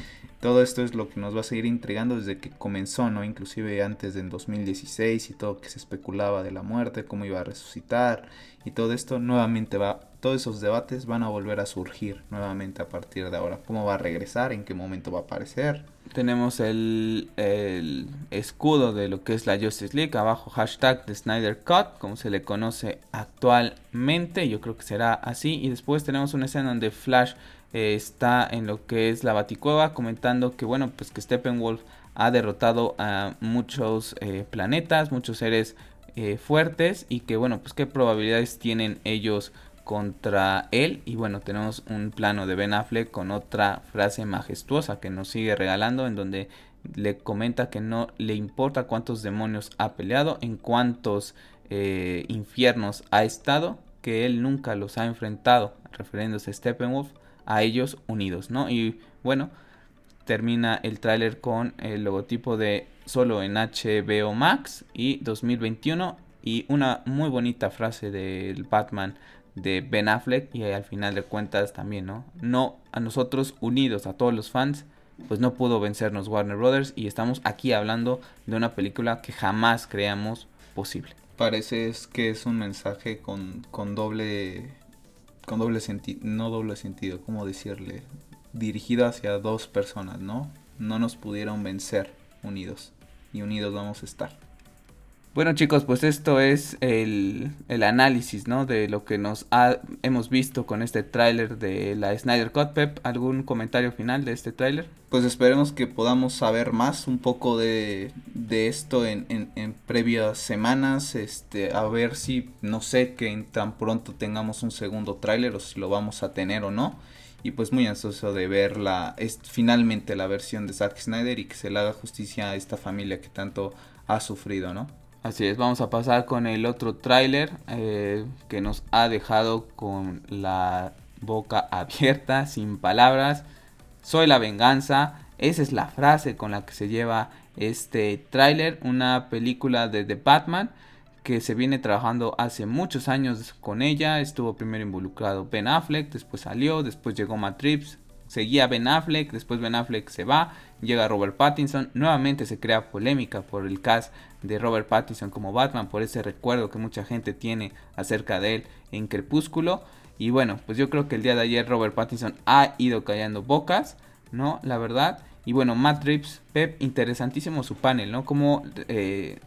todo esto es lo que nos va a seguir intrigando desde que comenzó, ¿no? Inclusive antes del 2016 y todo que se especulaba de la muerte, cómo iba a resucitar y todo esto nuevamente va todos esos debates van a volver a surgir nuevamente a partir de ahora. ¿Cómo va a regresar? ¿En qué momento va a aparecer? Tenemos el, escudo de lo que es la Justice League, abajo hashtag de Snyder Cut, como se le conoce actualmente, yo creo que será así. Y después tenemos una escena donde Flash eh, está en lo que es la Baticueva, comentando que bueno, pues que Steppenwolf ha derrotado a muchos eh, planetas, muchos seres eh, fuertes y que bueno, pues qué probabilidades tienen ellos contra él. Y bueno, tenemos un plano de Ben Affleck con otra frase majestuosa que nos sigue regalando en donde le comenta que no le importa cuántos demonios ha peleado, en cuántos infiernos ha estado, que él nunca los ha enfrentado, refiriéndose a Steppenwolf, a ellos unidos, ¿no? Y bueno, termina el tráiler con el logotipo de solo en HBO Max y 2021 y una muy bonita frase del Batman de Ben Affleck y al final de cuentas también, ¿no? No a nosotros unidos, a todos los fans, pues no pudo vencernos Warner Brothers y estamos aquí hablando de una película que jamás creamos posible. Parece que es un mensaje con, con doble con doble sentido, no doble sentido, ¿cómo decirle? Dirigido hacia dos personas, ¿no? No nos pudieron vencer unidos y unidos vamos a estar. Bueno chicos, pues esto es el, análisis, ¿no? De lo que nos hemos visto con este tráiler de la Snyder Cut. Pep, ¿algún comentario final de este tráiler? Pues esperemos que podamos saber más un poco de, de esto en, en, en, previas semanas. Este, a ver si, no sé, que tan pronto tengamos un segundo tráiler o si lo vamos a tener o no. Y pues muy ansioso de ver la, finalmente la versión de Zack Snyder y que se le haga justicia a esta familia que tanto ha sufrido, ¿no? Así es, vamos a pasar con el otro tráiler eh, que nos ha dejado con la boca abierta, *laughs* sin palabras. Soy la venganza. Esa es la frase con la que se lleva este tráiler. Una película de The Batman que se viene trabajando hace muchos años con ella. Estuvo primero involucrado Ben Affleck, después salió, después llegó Matt Reeves, seguía Ben Affleck, después Ben Affleck se va, llega Robert Pattinson, nuevamente se crea polémica por el cast de Robert Pattinson como Batman, por ese recuerdo que mucha gente tiene acerca de él en Crepúsculo. Y bueno, pues yo creo que el día de ayer Robert Pattinson ha ido callando bocas, ¿no? La verdad. Y bueno, Matt Reeves, Pep, interesantísimo su panel, ¿no? Como eh,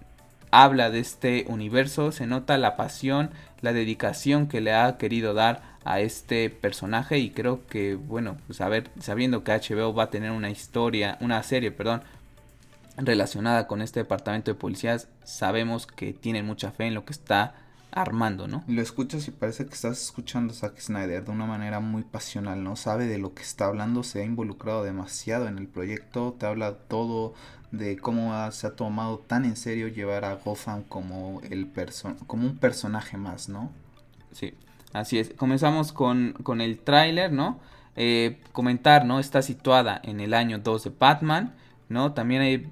habla de este universo, se nota la pasión, la dedicación que le ha querido dar a este personaje y creo que bueno, pues a ver, sabiendo que HBO va a tener una historia, una serie, perdón, relacionada con este departamento de policías, sabemos que tienen mucha fe en lo que está armando, ¿no? Lo escuchas y parece que estás escuchando a Zack Snyder de una manera muy pasional, ¿no? Sabe de lo que está hablando, se ha involucrado demasiado en el proyecto, te habla todo de cómo se ha tomado tan en serio llevar a Gotham como, el como un personaje más, ¿no? Sí, así es. Comenzamos con, con el tráiler, ¿no? Eh, comentar, ¿no? Está situada en el año 2 de Batman, ¿no? También hay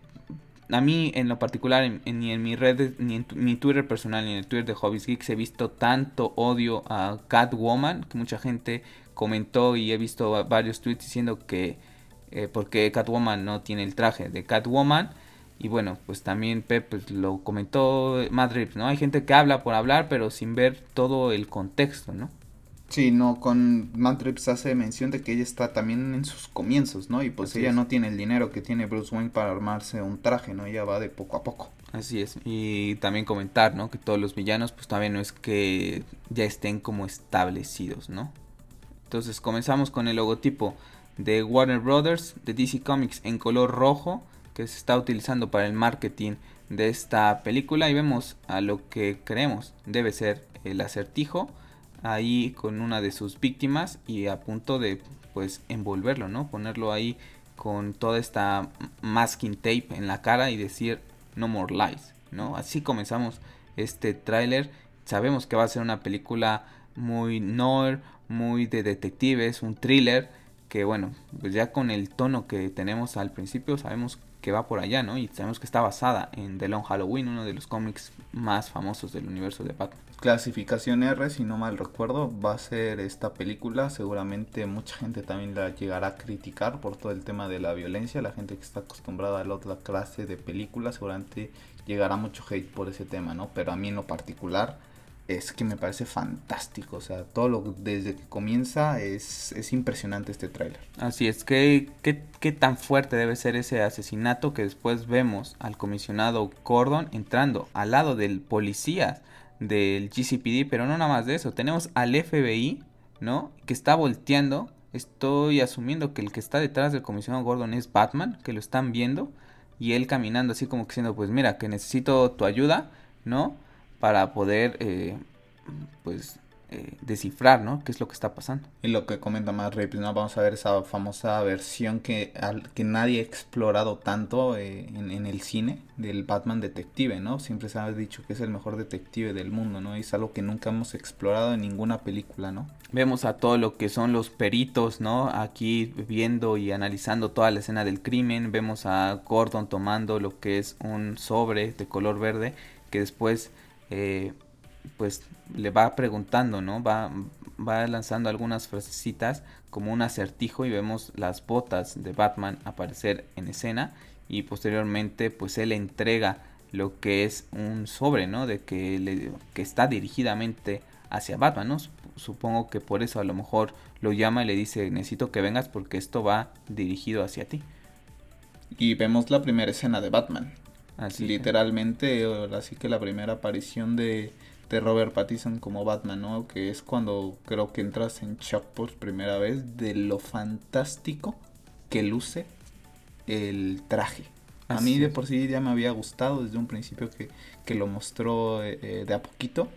a mí en lo particular, ni en mi red, ni en mi Twitter personal, ni en el Twitter de Hobbies Geeks he visto tanto odio a Catwoman, que mucha gente comentó y he visto varios tweets diciendo que eh, porque Catwoman no tiene el traje de Catwoman. Y bueno, pues también Pep pues, lo comentó Madrid, ¿no? Hay gente que habla por hablar, pero sin ver todo el contexto, ¿no? Sí, no, con Mantrips hace mención de que ella está también en sus comienzos, ¿no? Y pues ella no tiene el dinero que tiene Bruce Wayne para armarse un traje, ¿no? Ella va de poco a poco. Así es, y también comentar, ¿no? Que todos los villanos pues todavía no es que ya estén como establecidos, ¿no? Entonces comenzamos con el logotipo de Warner Brothers, de DC Comics en color rojo, que se está utilizando para el marketing de esta película y vemos a lo que creemos debe ser el acertijo ahí con una de sus víctimas y a punto de pues envolverlo, ¿no? Ponerlo ahí con toda esta masking tape en la cara y decir no more lies, ¿no? Así comenzamos este tráiler. Sabemos que va a ser una película muy noir, muy de detectives, un thriller que bueno, pues ya con el tono que tenemos al principio sabemos que va por allá, ¿no? Y sabemos que está basada en The Long Halloween, uno de los cómics más famosos del universo de Batman. Clasificación R, si no mal recuerdo, va a ser esta película. Seguramente mucha gente también la llegará a criticar por todo el tema de la violencia. La gente que está acostumbrada a la otra clase de películas seguramente llegará mucho hate por ese tema, ¿no? Pero a mí en lo particular es que me parece fantástico. O sea, todo lo desde que comienza es, es impresionante este tráiler. Así es, ¿qué, ¿qué, qué, tan fuerte debe ser ese asesinato que después vemos al comisionado Gordon entrando al lado del policía del GCPD, pero no nada más de eso. Tenemos al FBI, ¿no? Que está volteando. Estoy asumiendo que el que está detrás del comisionado Gordon es Batman, que lo están viendo. Y él caminando así como que diciendo, pues mira, que necesito tu ayuda, ¿no? Para poder eh, pues eh, descifrar, ¿no? ¿Qué es lo que está pasando? Y lo que comenta más Rapes, ¿no? Vamos a ver esa famosa versión que, que nadie ha explorado tanto eh, en, el cine del Batman detective, ¿no? Siempre se ha dicho que es el mejor detective del mundo, ¿no? Y es algo que nunca hemos explorado en ninguna película, ¿no? Vemos a todo lo que son los peritos, ¿no? Aquí viendo y analizando toda la escena del crimen. Vemos a Gordon tomando lo que es un sobre de color verde que después eh, pues le va preguntando, ¿no? Va, va lanzando algunas frasecitas como un acertijo y vemos las botas de Batman aparecer en escena y posteriormente pues él entrega lo que es un sobre, ¿no? De que, le, que está dirigidamente hacia Batman, ¿no? Supongo que por eso a lo mejor lo llama y le dice necesito que vengas porque esto va dirigido hacia ti. Y vemos la primera escena de Batman. Literalmente, así que la primera aparición de, de Robert Pattinson como Batman, ¿no? Que es cuando creo que entras en shock por primera vez de lo fantástico que luce el traje. A mí de por sí ya me había gustado desde un principio que, que lo mostró eh, eh, de a poquito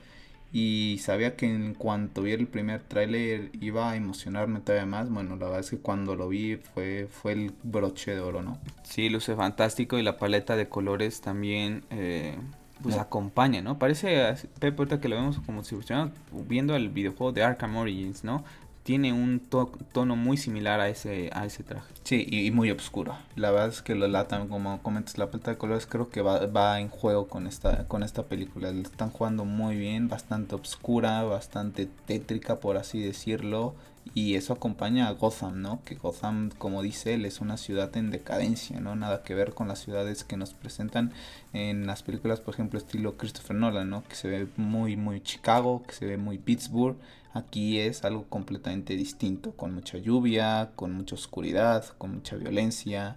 y sabía que en cuanto vi el primer tráiler iba a emocionarme todavía más. Bueno, la verdad es que cuando lo vi fue, fue el broche de oro, ¿no? Sí, luce fantástico y la paleta de colores también eh, pues acompaña, ¿no? Parece, Pepe, que lo vemos como si estuviéramos viendo el videojuego de Arkham Origins, ¿no? Tiene un tono muy similar a ese, a ese traje. Sí, y, muy oscuro. La verdad es que lo latan, como comentas, la paleta de colores creo que va, va en juego con esta, con esta película. Le están jugando muy bien, bastante oscura, bastante tétrica, por así decirlo. Y eso acompaña a Gotham, ¿no? Que Gotham, como dice él, es una ciudad en decadencia, ¿no? Nada que ver con las ciudades que nos presentan en las películas, por ejemplo, estilo Christopher Nolan, ¿no? Que se ve muy, muy Chicago, que se ve muy Pittsburgh. Aquí es algo completamente distinto, con mucha lluvia, con mucha oscuridad, con mucha violencia.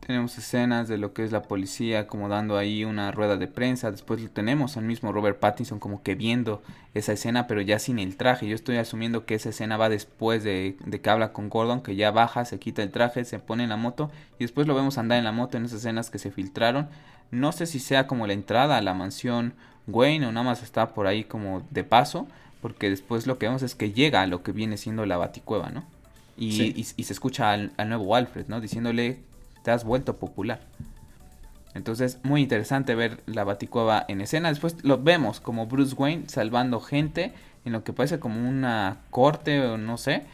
Tenemos escenas de lo que es la policía como dando ahí una rueda de prensa. Después tenemos al mismo Robert Pattinson como que viendo esa escena, pero ya sin el traje. Yo estoy asumiendo que esa escena va después de, de, que habla con Gordon, que ya baja, se quita el traje, se pone en la moto y después lo vemos andar en la moto en esas escenas que se filtraron. No sé si sea como la entrada a la mansión Wayne o nada más está por ahí como de paso porque después lo que vemos es que llega a lo que viene siendo la baticueva, ¿no? Y, se escucha al, nuevo Alfred, ¿no? Diciéndole, te has vuelto popular. Entonces, muy interesante ver la baticueva en escena. Después lo vemos como Bruce Wayne salvando gente en lo que parece como una corte o no sé.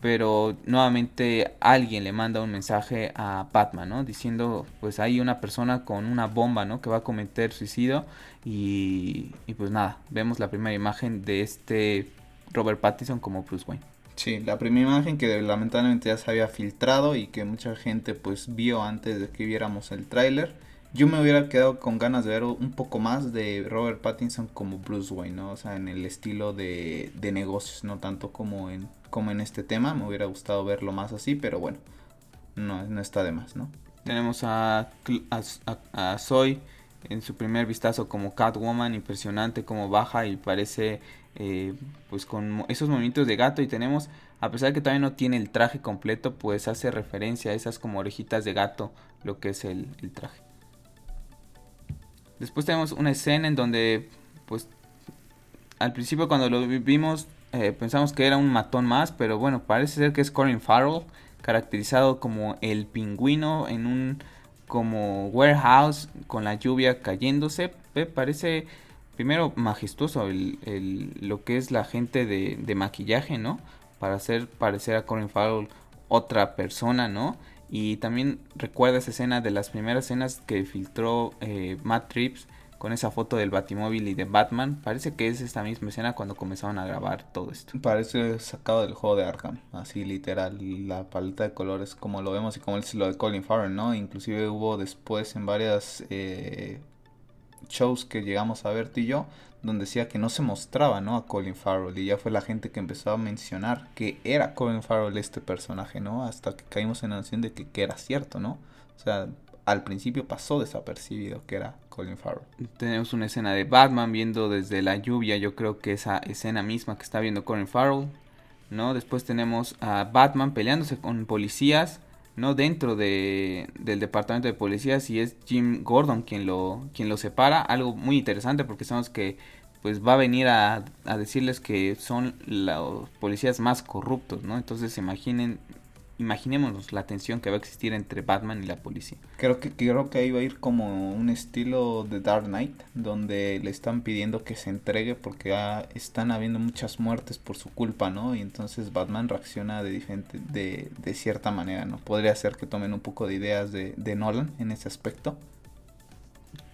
pero nuevamente alguien le manda un mensaje a Batman, ¿no? Diciendo, pues hay una persona con una bomba, ¿no? Que va a cometer suicidio y, y pues nada, vemos la primera imagen de este Robert Pattinson como Bruce Wayne. Sí, la primera imagen que lamentablemente ya se había filtrado y que mucha gente pues vio antes de que viéramos el tráiler. Yo me hubiera quedado con ganas de ver un poco más de Robert Pattinson como Bruce Wayne, ¿no? O sea, en el estilo de, de negocios, no tanto como en, como en este tema. Me hubiera gustado verlo más así, pero bueno, no, no está de más, ¿no? Tenemos a, a, a, Zoe en su primer vistazo como Catwoman, impresionante como baja y parece eh, pues con esos movimientos de gato y tenemos, a pesar de que todavía no tiene el traje completo, pues hace referencia a esas como orejitas de gato, lo que es el, traje. Después tenemos una escena en donde, pues, al principio cuando lo vimos eh, pensamos que era un matón más, pero bueno, parece ser que es Colin Farrell, caracterizado como el pingüino en un como warehouse con la lluvia cayéndose. Parece primero majestuoso el, lo que es la gente de, maquillaje, ¿no? Para hacer parecer a Colin Farrell otra persona, ¿no? Y también recuerda esa escena de las primeras escenas que filtró eh, Matt Trips con esa foto del Batimóvil y de Batman. Parece que es esta misma escena cuando comenzaron a grabar todo esto. Parece sacado del juego de Arkham, así literal. La paleta de colores como lo vemos y como es lo de Colin Farrell, ¿no? Inclusive hubo después en varias eh, shows que llegamos a ver tú y yo, donde decía que no se mostraba, ¿no? A Colin Farrell y ya fue la gente que empezó a mencionar que era Colin Farrell este personaje, ¿no? Hasta que caímos en la noción de que, que era cierto, ¿no? O sea, al principio pasó desapercibido que era Colin Farrell. Tenemos una escena de Batman viendo desde la lluvia, yo creo que esa escena misma que está viendo Colin Farrell, ¿no? Después tenemos a Batman peleándose con policías, no dentro de, del departamento de policías y es Jim Gordon quien lo, quien lo separa. Algo muy interesante porque sabemos que pues va a venir a, a decirles que son los policías más corruptos, ¿no? Entonces imaginen imaginémonos la tensión que va a existir entre Batman y la policía. Creo que creo que ahí va a ir como un estilo de Dark Knight, donde le están pidiendo que se entregue porque están habiendo muchas muertes por su culpa, ¿no? Y entonces Batman reacciona de diferente, de, de cierta manera, ¿no? Podría ser que tomen un poco de ideas de, de Nolan en ese aspecto.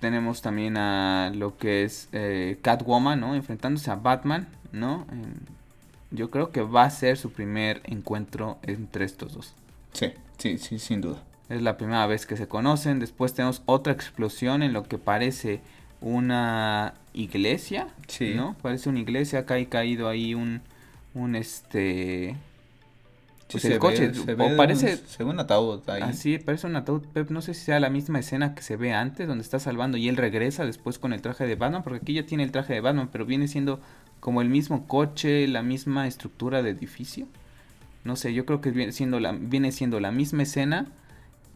Tenemos también a lo que es eh, Catwoman, ¿no? Enfrentándose a Batman, ¿no? Yo creo que va a ser su primer encuentro entre estos dos. Sí, sí, sí, sin duda. Es la primera vez que se conocen. Después tenemos otra explosión en lo que parece una iglesia. Sí. ¿No? Parece una iglesia. Acá hay caído ahí un, un este... Pues el coche, se ve parece un, ataúd ahí. Así, parece un ataúd. Pep, no sé si sea la misma escena que se ve antes, donde está salvando y él regresa después con el traje de Batman, porque aquí ya tiene el traje de Batman, pero viene siendo como el mismo coche, la misma estructura de edificio. No sé, yo creo que viene siendo la, viene siendo la misma escena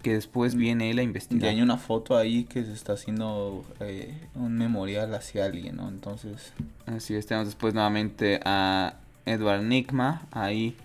que después mm. viene él a investigar. Y hay una foto ahí que se está haciendo eh, un memorial hacia alguien, ¿no? Entonces... Así es, tenemos después nuevamente a Edward Nigma ahí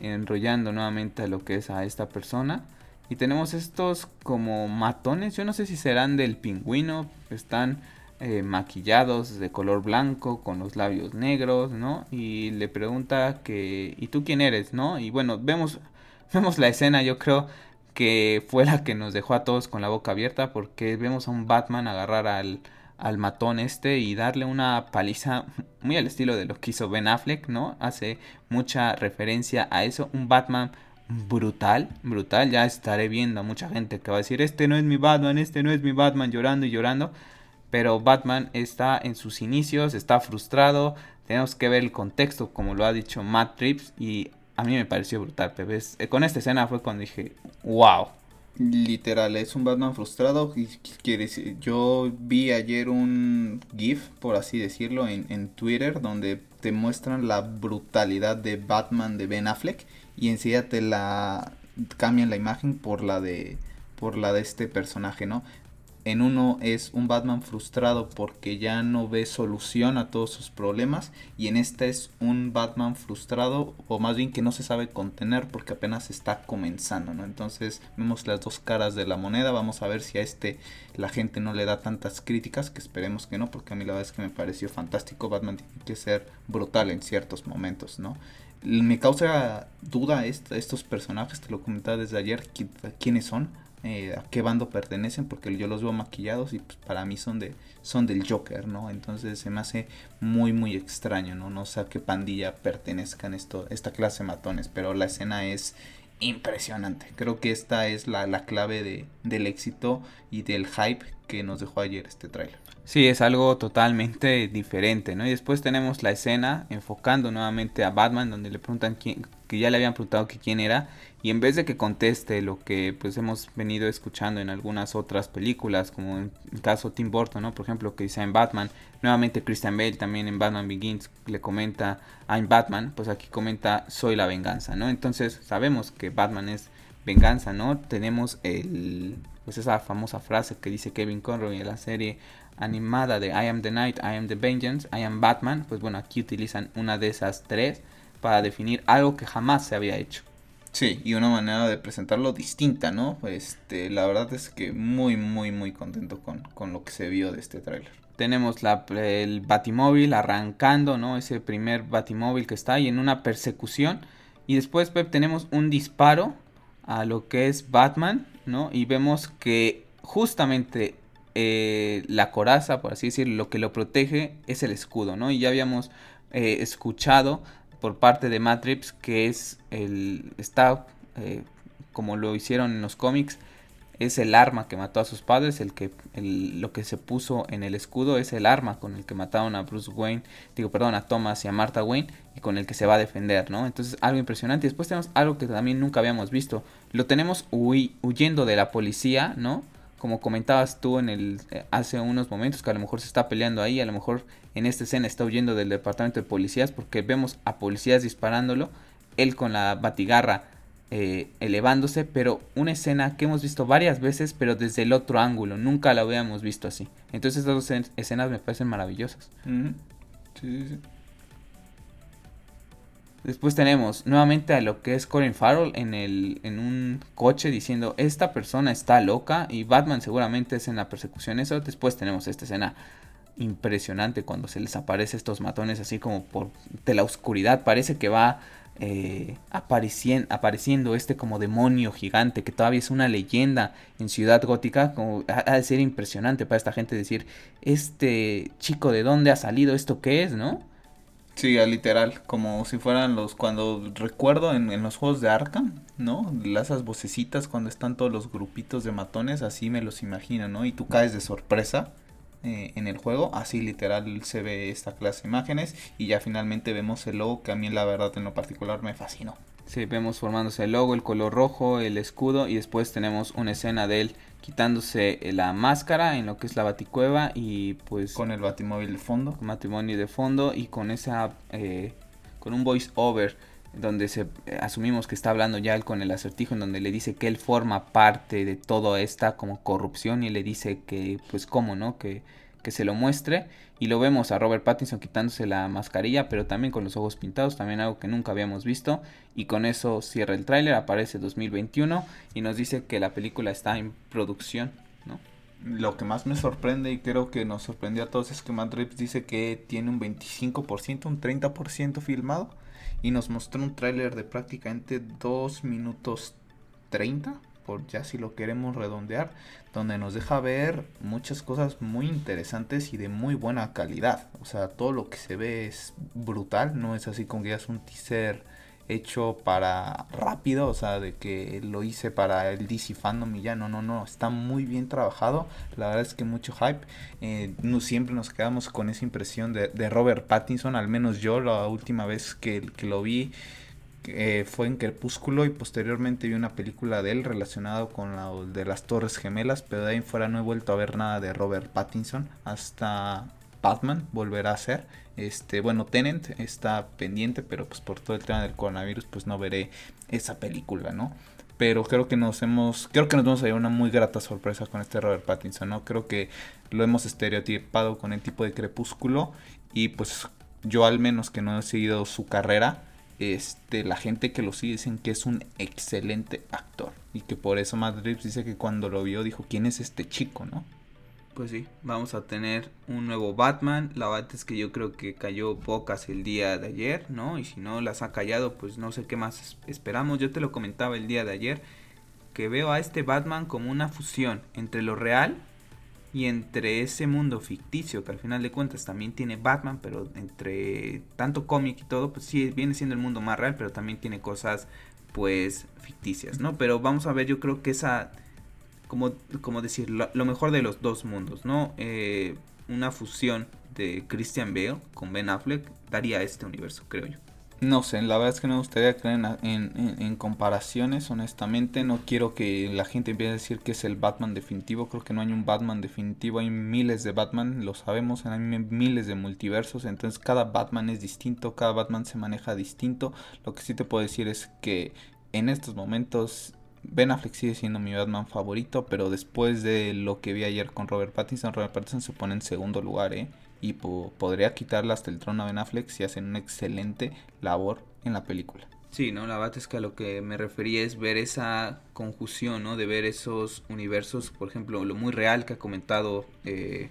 enrollando nuevamente a lo que es a esta persona. Y tenemos estos como matones, yo no sé si serán del pingüino, están eh, maquillados de color blanco, con los labios negros, ¿no? Y le pregunta que, ¿y tú quién eres, no? Y bueno, vemos, *laughs* vemos la escena, yo creo que fue la que nos dejó a todos con la boca abierta, porque vemos a un Batman agarrar al, al matón este y darle una paliza *laughs* muy al estilo de lo que hizo Ben Affleck, ¿no? Hace mucha referencia a eso, un Batman brutal, brutal, ya estaré viendo a mucha gente que va a decir, este no es mi Batman, este no es mi Batman, llorando y llorando, pero Batman está en sus inicios, está frustrado, tenemos que ver el contexto, como lo ha dicho Matt Trips, y a mí me pareció brutal. Eh, con esta escena fue cuando dije, wow. Literal, es un Batman frustrado. Yo vi ayer un GIF, por así decirlo, en, en Twitter, donde te muestran la brutalidad de Batman de Ben Affleck y enseguida te la cambian la imagen por la de por la de este personaje, ¿no? En uno es un Batman frustrado porque ya no ve solución a todos sus problemas y en esta es un Batman frustrado o más bien que no se sabe contener porque apenas está comenzando, ¿no? Entonces vemos las dos caras de la moneda, vamos a ver si a este la gente no le da tantas críticas, que esperemos que no, porque a mí la verdad es que me pareció fantástico, Batman tiene que ser brutal en ciertos momentos, ¿no? Me causa duda estos personajes, te lo comentaba desde ayer, quiénes son, eh, a qué bando pertenecen, porque yo los veo maquillados y pues, para mí son, de, son del Joker, ¿no? Entonces se me hace muy, muy extraño, ¿no? No sé a qué pandilla pertenezcan esto, esta clase de matones, pero la escena es impresionante. Creo que esta es la, la clave de, del éxito y del hype que nos dejó ayer este tráiler. Sí, es algo totalmente diferente, ¿no? Y después tenemos la escena enfocando nuevamente a Batman, donde le preguntan quién, que ya le habían preguntado que quién era, y en vez de que conteste lo que pues hemos venido escuchando en algunas otras películas, como en el caso Tim Burton, ¿no? Por ejemplo, que dice en Batman, nuevamente Christian Bale también en Batman Begins le comenta I'm Batman, pues aquí comenta soy la venganza, ¿no? Entonces sabemos que Batman es venganza, ¿no? Tenemos el pues esa famosa frase que dice Kevin Conroy en la serie animada de I am the Night, I am the Vengeance, I am Batman, pues bueno, aquí utilizan una de esas tres para definir algo que jamás se había hecho. Sí, y una manera de presentarlo distinta, ¿no? Este, la verdad es que muy, muy, muy contento con, con lo que se vio de este tráiler. Tenemos el batimóvil arrancando, ¿no? Ese primer batimóvil que está ahí en una persecución. Y después, Pep, tenemos un disparo a lo que es Batman, ¿no? Y vemos que justamente eh, la coraza, por así decirlo, lo que lo protege es el escudo, ¿no? Y ya habíamos eh, escuchado por parte de Matrix que es el está eh, como lo hicieron en los cómics es el arma que mató a sus padres el que lo que se puso en el escudo es el arma con el que mataron a Bruce Wayne digo perdón a Thomas y a Martha Wayne y con el que se va a defender no entonces algo impresionante. Y después tenemos algo que también nunca habíamos visto. Lo tenemos huyendo de la policía no como comentabas tú en el eh, hace unos momentos que a lo mejor se está peleando ahí, a lo mejor en esta escena está huyendo del departamento de policías porque vemos a policías disparándolo, él con la batigarra eh, elevándose, pero una escena que hemos visto varias veces, pero desde el otro ángulo, nunca la habíamos visto así. Entonces estas dos escenas me parecen maravillosas. sí, sí. Después tenemos nuevamente a lo que es Colin Farrell en, el, en un coche diciendo esta persona está loca y Batman seguramente es en la persecución eso. Después tenemos esta escena impresionante cuando se les aparece estos matones así como por de la oscuridad. Parece que va eh, apareciendo, este como demonio gigante que todavía es una leyenda en Ciudad Gótica. Como, ha de ser impresionante para esta gente decir este chico de dónde ha salido, esto qué es, ¿no? Sí, literal, como si fueran los, cuando recuerdo en, los juegos de Arkham, ¿no? Esas vocecitas cuando están todos los grupitos de matones, así me los imagino, ¿no? Y tú caes de sorpresa eh, en el juego, así literal se ve esta clase de imágenes y ya finalmente vemos el logo que a mí la verdad en lo particular me fascinó. Sí, vemos formándose el logo, el color rojo, el escudo y después tenemos una escena de él quitándose la máscara en lo que es la baticueva y pues... Con el batimóvil de fondo. Matrimonio de fondo y con esa... Eh, con un voice over donde se asumimos que está hablando ya él con el acertijo en donde le dice que él forma parte de toda esta como corrupción y le dice que pues cómo, ¿no? Que que se lo muestre y lo vemos a Robert Pattinson quitándose la mascarilla pero también con los ojos pintados también algo que nunca habíamos visto y con eso cierra el tráiler aparece 2021 y nos dice que la película está en producción ¿no? lo que más me sorprende y creo que nos sorprendió a todos es que Matt Reeves dice que tiene un 25% un 30% filmado y nos mostró un tráiler de prácticamente 2 minutos 30 por ya si lo queremos redondear, donde nos deja ver muchas cosas muy interesantes y de muy buena calidad. O sea, todo lo que se ve es brutal, no es así como que ya es un teaser hecho para rápido, o sea, de que lo hice para el DC Fandom y ya, no, no, no, está muy bien trabajado, la verdad es que mucho hype, eh, no, siempre nos quedamos con esa impresión de, Robert Pattinson, al menos yo la última vez que, que lo vi, eh, fue en Crepúsculo y posteriormente vi una película de él relacionado con la de las Torres Gemelas, pero de ahí fuera no he vuelto a ver nada de Robert Pattinson hasta Batman volverá a ser. Este, bueno, Tenant está pendiente, pero pues por todo el tema del coronavirus pues no veré esa película, ¿no? pero creo que nos hemos, creo que nos vamos a llevar una muy grata sorpresa con este Robert Pattinson, ¿no? Creo que lo hemos estereotipado con el tipo de crepúsculo y pues yo al menos que no he seguido su carrera, este, la gente que lo sigue dicen que es un excelente actor y que por eso Matt dice que cuando lo vio dijo, ¿quién es este chico, no? Pues sí, vamos a tener un nuevo Batman. La verdad es que yo creo que cayó pocas el día de ayer, ¿no? Y si no las ha callado, pues no sé qué más esperamos. Yo te lo comentaba el día de ayer, que veo a este Batman como una fusión entre lo real y entre ese mundo ficticio, que al final de cuentas también tiene Batman, pero entre tanto cómic y todo, pues sí, viene siendo el mundo más real, pero también tiene cosas pues ficticias, ¿no? Pero vamos a ver, yo creo que esa como, como decir, lo, mejor de los dos mundos, ¿no? Eh, una fusión de Christian Bale con Ben Affleck daría este universo, creo yo. No sé, la verdad es que no me gustaría creer en, comparaciones, honestamente. No quiero que la gente empiece a decir que es el Batman definitivo. Creo que no hay un Batman definitivo. Hay miles de Batman, lo sabemos. Hay miles de multiversos. Entonces cada Batman es distinto. Cada Batman se maneja distinto. Lo que sí te puedo decir es que en estos momentos Ben Affleck sigue siendo mi Batman favorito, pero después de lo que vi ayer con Robert Pattinson, Robert Pattinson se pone en segundo lugar, ¿eh? Y podría quitarle hasta el trono a Ben Affleck si hacen una excelente labor en la película. Sí, no, la verdad es que a lo que me refería es ver esa conjunción, ¿no? De ver esos universos, por ejemplo, lo muy real que ha comentado eh,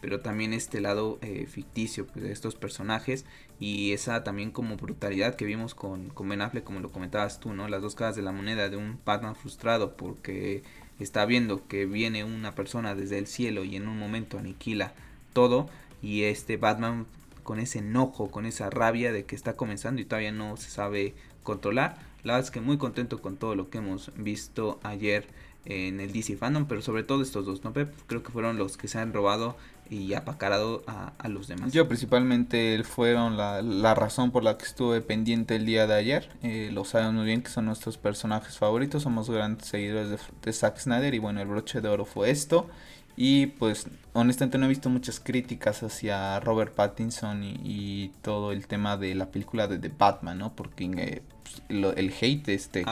pero también este lado eh, ficticio pues, de estos personajes y esa también como brutalidad que vimos con, con Ben Affleck, como lo comentabas tú, ¿no? Las dos caras de la moneda de un Batman frustrado porque está viendo que viene una persona desde el cielo y en un momento aniquila todo y este Batman con ese enojo, con esa rabia de que está comenzando y todavía no se sabe controlar. La verdad es que muy contento con todo lo que hemos visto ayer en el DC Fandom, pero sobre todo estos dos, ¿no? Creo que fueron los que se han robado y apacarado a, a los demás. Yo principalmente fueron la, la, razón por la que estuve pendiente el día de ayer. Eh, lo saben muy bien que son nuestros personajes favoritos, somos grandes seguidores de, de Zack Snyder y bueno, el broche de oro fue esto. Y pues honestamente no he visto muchas críticas hacia Robert Pattinson y, todo el tema de la película de The Batman, ¿no? Porque eh, pues, el hate este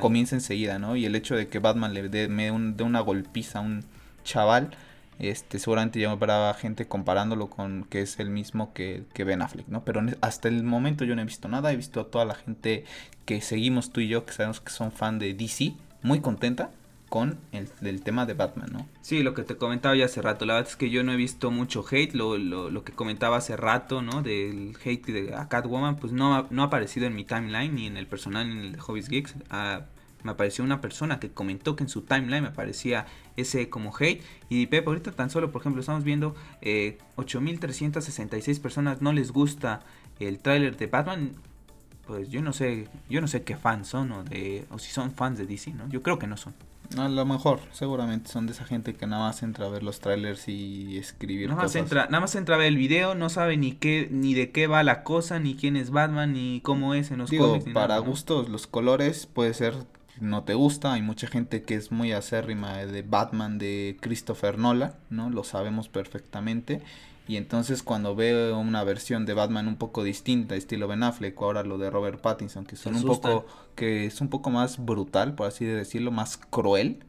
comienza enseguida, ¿no? Y el hecho de que Batman le dé de una golpiza a un chaval, este seguramente ya habrá gente comparándolo con que es el mismo que, que Ben Affleck, ¿no? Pero hasta el momento yo no he visto nada, he visto a toda la gente que seguimos tú y yo, que sabemos que son fan de DC, muy contenta con el, tema de Batman, ¿no? Sí, lo que te comentaba ya hace rato, la verdad es que yo no he visto mucho hate, lo, lo, lo que comentaba hace rato, ¿no? Del hate de Catwoman, pues no, no ha aparecido en mi timeline, ni en el personal, en el de Hobbies Geeks. Ah, me apareció una persona que comentó que en su timeline me aparecía ese como hate. Y Pep, ahorita tan solo, por ejemplo, estamos viendo eh, 8.366 personas no les gusta el tráiler de Batman. Pues yo no sé, yo no sé qué fans son o, de, o si son fans de DC, ¿no? Yo creo que no son. A lo mejor, seguramente son de esa gente que nada más entra a ver los trailers y escribir nada Más entra, nada más entra a ver el video, no sabe ni qué, ni de qué va la cosa, ni quién es Batman, ni cómo es en los Digo, para gustos, los colores puede ser no te gusta, hay mucha gente que es muy acérrima de Batman de Christopher Nolan, ¿no? Lo sabemos perfectamente. Y entonces cuando veo una versión de Batman un poco distinta, estilo Ben Affleck, o ahora lo de Robert Pattinson, que son un poco, que es un poco más brutal, por así decirlo, más cruel,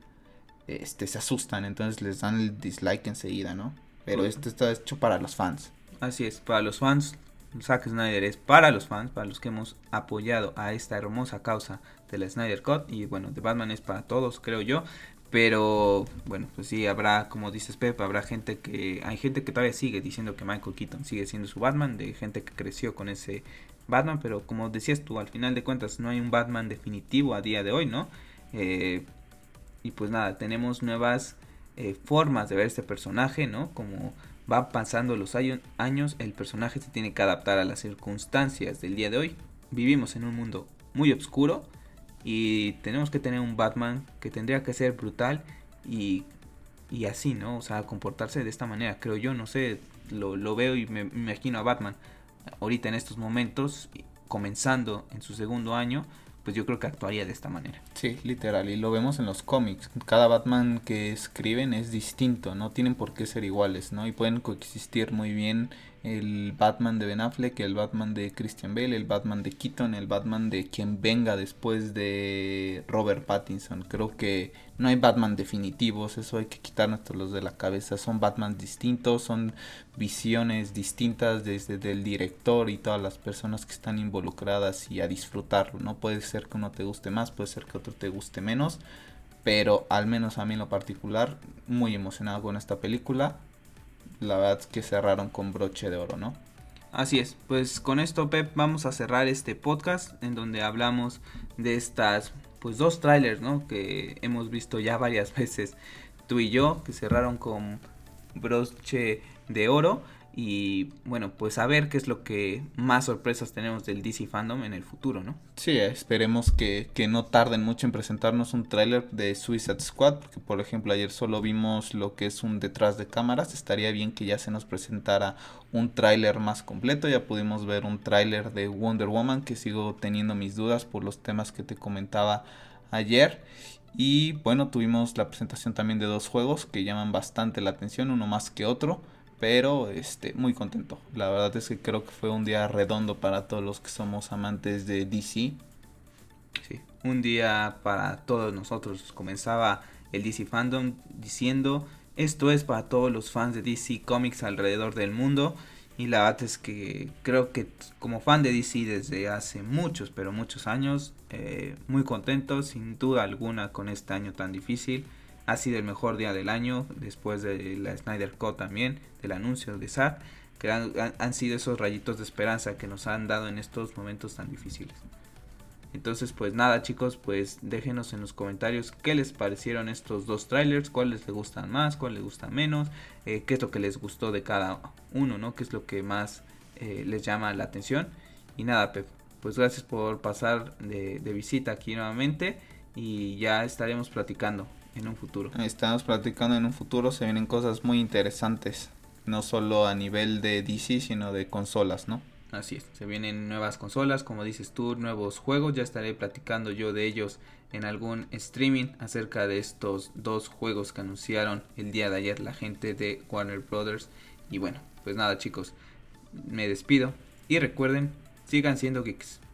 este se asustan, entonces les dan el dislike enseguida, ¿no? Pero esto está hecho para los fans. Así es, para los fans, Zack Snyder es para los fans, para los que hemos apoyado a esta hermosa causa de la Snyder Cut y bueno, de Batman es para todos, creo yo. Pero bueno, pues sí, habrá, como dices Pep, habrá gente que... Hay gente que todavía sigue diciendo que Michael Keaton sigue siendo su Batman, de gente que creció con ese Batman, pero como decías tú, al final de cuentas no hay un Batman definitivo a día de hoy, ¿no? Eh, y pues nada, tenemos nuevas eh, formas de ver este personaje, ¿no? Como va pasando los años, el personaje se tiene que adaptar a las circunstancias del día de hoy. Vivimos en un mundo muy oscuro y tenemos que tener un Batman que tendría que ser brutal y, y así, ¿no? O sea, comportarse de esta manera, creo yo, no sé, lo, veo y me, me imagino a Batman ahorita en estos momentos, comenzando en su segundo año, pues yo creo que actuaría de esta manera. Sí, literal, y lo vemos en los cómics. Cada Batman que escriben es distinto, no tienen por qué ser iguales, ¿no? Y pueden coexistir muy bien el Batman de Ben Affleck, el Batman de Christian Bale, el Batman de Keaton, el Batman de quien venga después de Robert Pattinson. Creo que no hay Batman definitivos, eso hay que los de la cabeza. Son Batman distintos, son visiones distintas desde el director y todas las personas que están involucradas y a disfrutarlo. No puede ser que uno te guste más, puede ser que otro te guste menos. Pero al menos a mí en lo particular, muy emocionado con esta película la verdad es que cerraron con broche de oro, ¿no? Así es, pues con esto Pep vamos a cerrar este podcast en donde hablamos de estas pues dos trailers, ¿no? Que hemos visto ya varias *laughs* veces tú y yo, que cerraron con broche de oro y bueno, pues a ver qué es lo que más sorpresas tenemos del DC Fandom en el futuro, ¿no? Sí, esperemos que, que no tarden mucho en presentarnos un tráiler de Suicide Squad, porque por ejemplo ayer solo vimos lo que es un detrás de cámaras, estaría bien que ya se nos presentara un tráiler más completo, ya pudimos ver un tráiler de Wonder Woman, que sigo teniendo mis dudas por los temas que te comentaba ayer. Y bueno, tuvimos la presentación también de dos juegos que llaman bastante la atención, uno más que otro pero este muy contento. La verdad es que creo que fue un día redondo para todos los que somos amantes de DC. Sí, un día para todos nosotros. Comenzaba el DC fandom diciendo, esto es para todos los fans de DC Comics alrededor del mundo. Y la verdad es que creo que como fan de DC desde hace muchos, pero muchos años, eh, muy contento sin duda alguna con este año tan difícil ha sido el mejor día del año, después de la Snyder Cut también, del anuncio de Zack, que han, sido esos rayitos de esperanza que nos han dado en estos momentos tan difíciles. Entonces, pues nada, chicos, pues déjenos en los comentarios qué les parecieron estos dos trailers, cuáles les gustan más, cuáles les gustan menos, eh, qué es lo que les gustó de cada uno, ¿no? Qué es lo que más eh, les llama la atención. Y nada, pues gracias por pasar de visita aquí nuevamente y ya estaremos platicando en un futuro. Estamos platicando en un futuro, se vienen cosas muy interesantes, no solo a nivel de DC, sino de consolas, ¿no? Así es, se vienen nuevas consolas, como dices tú, nuevos juegos, ya estaré platicando yo de ellos en algún streaming acerca de estos dos juegos que anunciaron el día de ayer la gente de Warner Brothers. Y bueno, pues nada chicos, me despido y recuerden, sigan siendo geeks.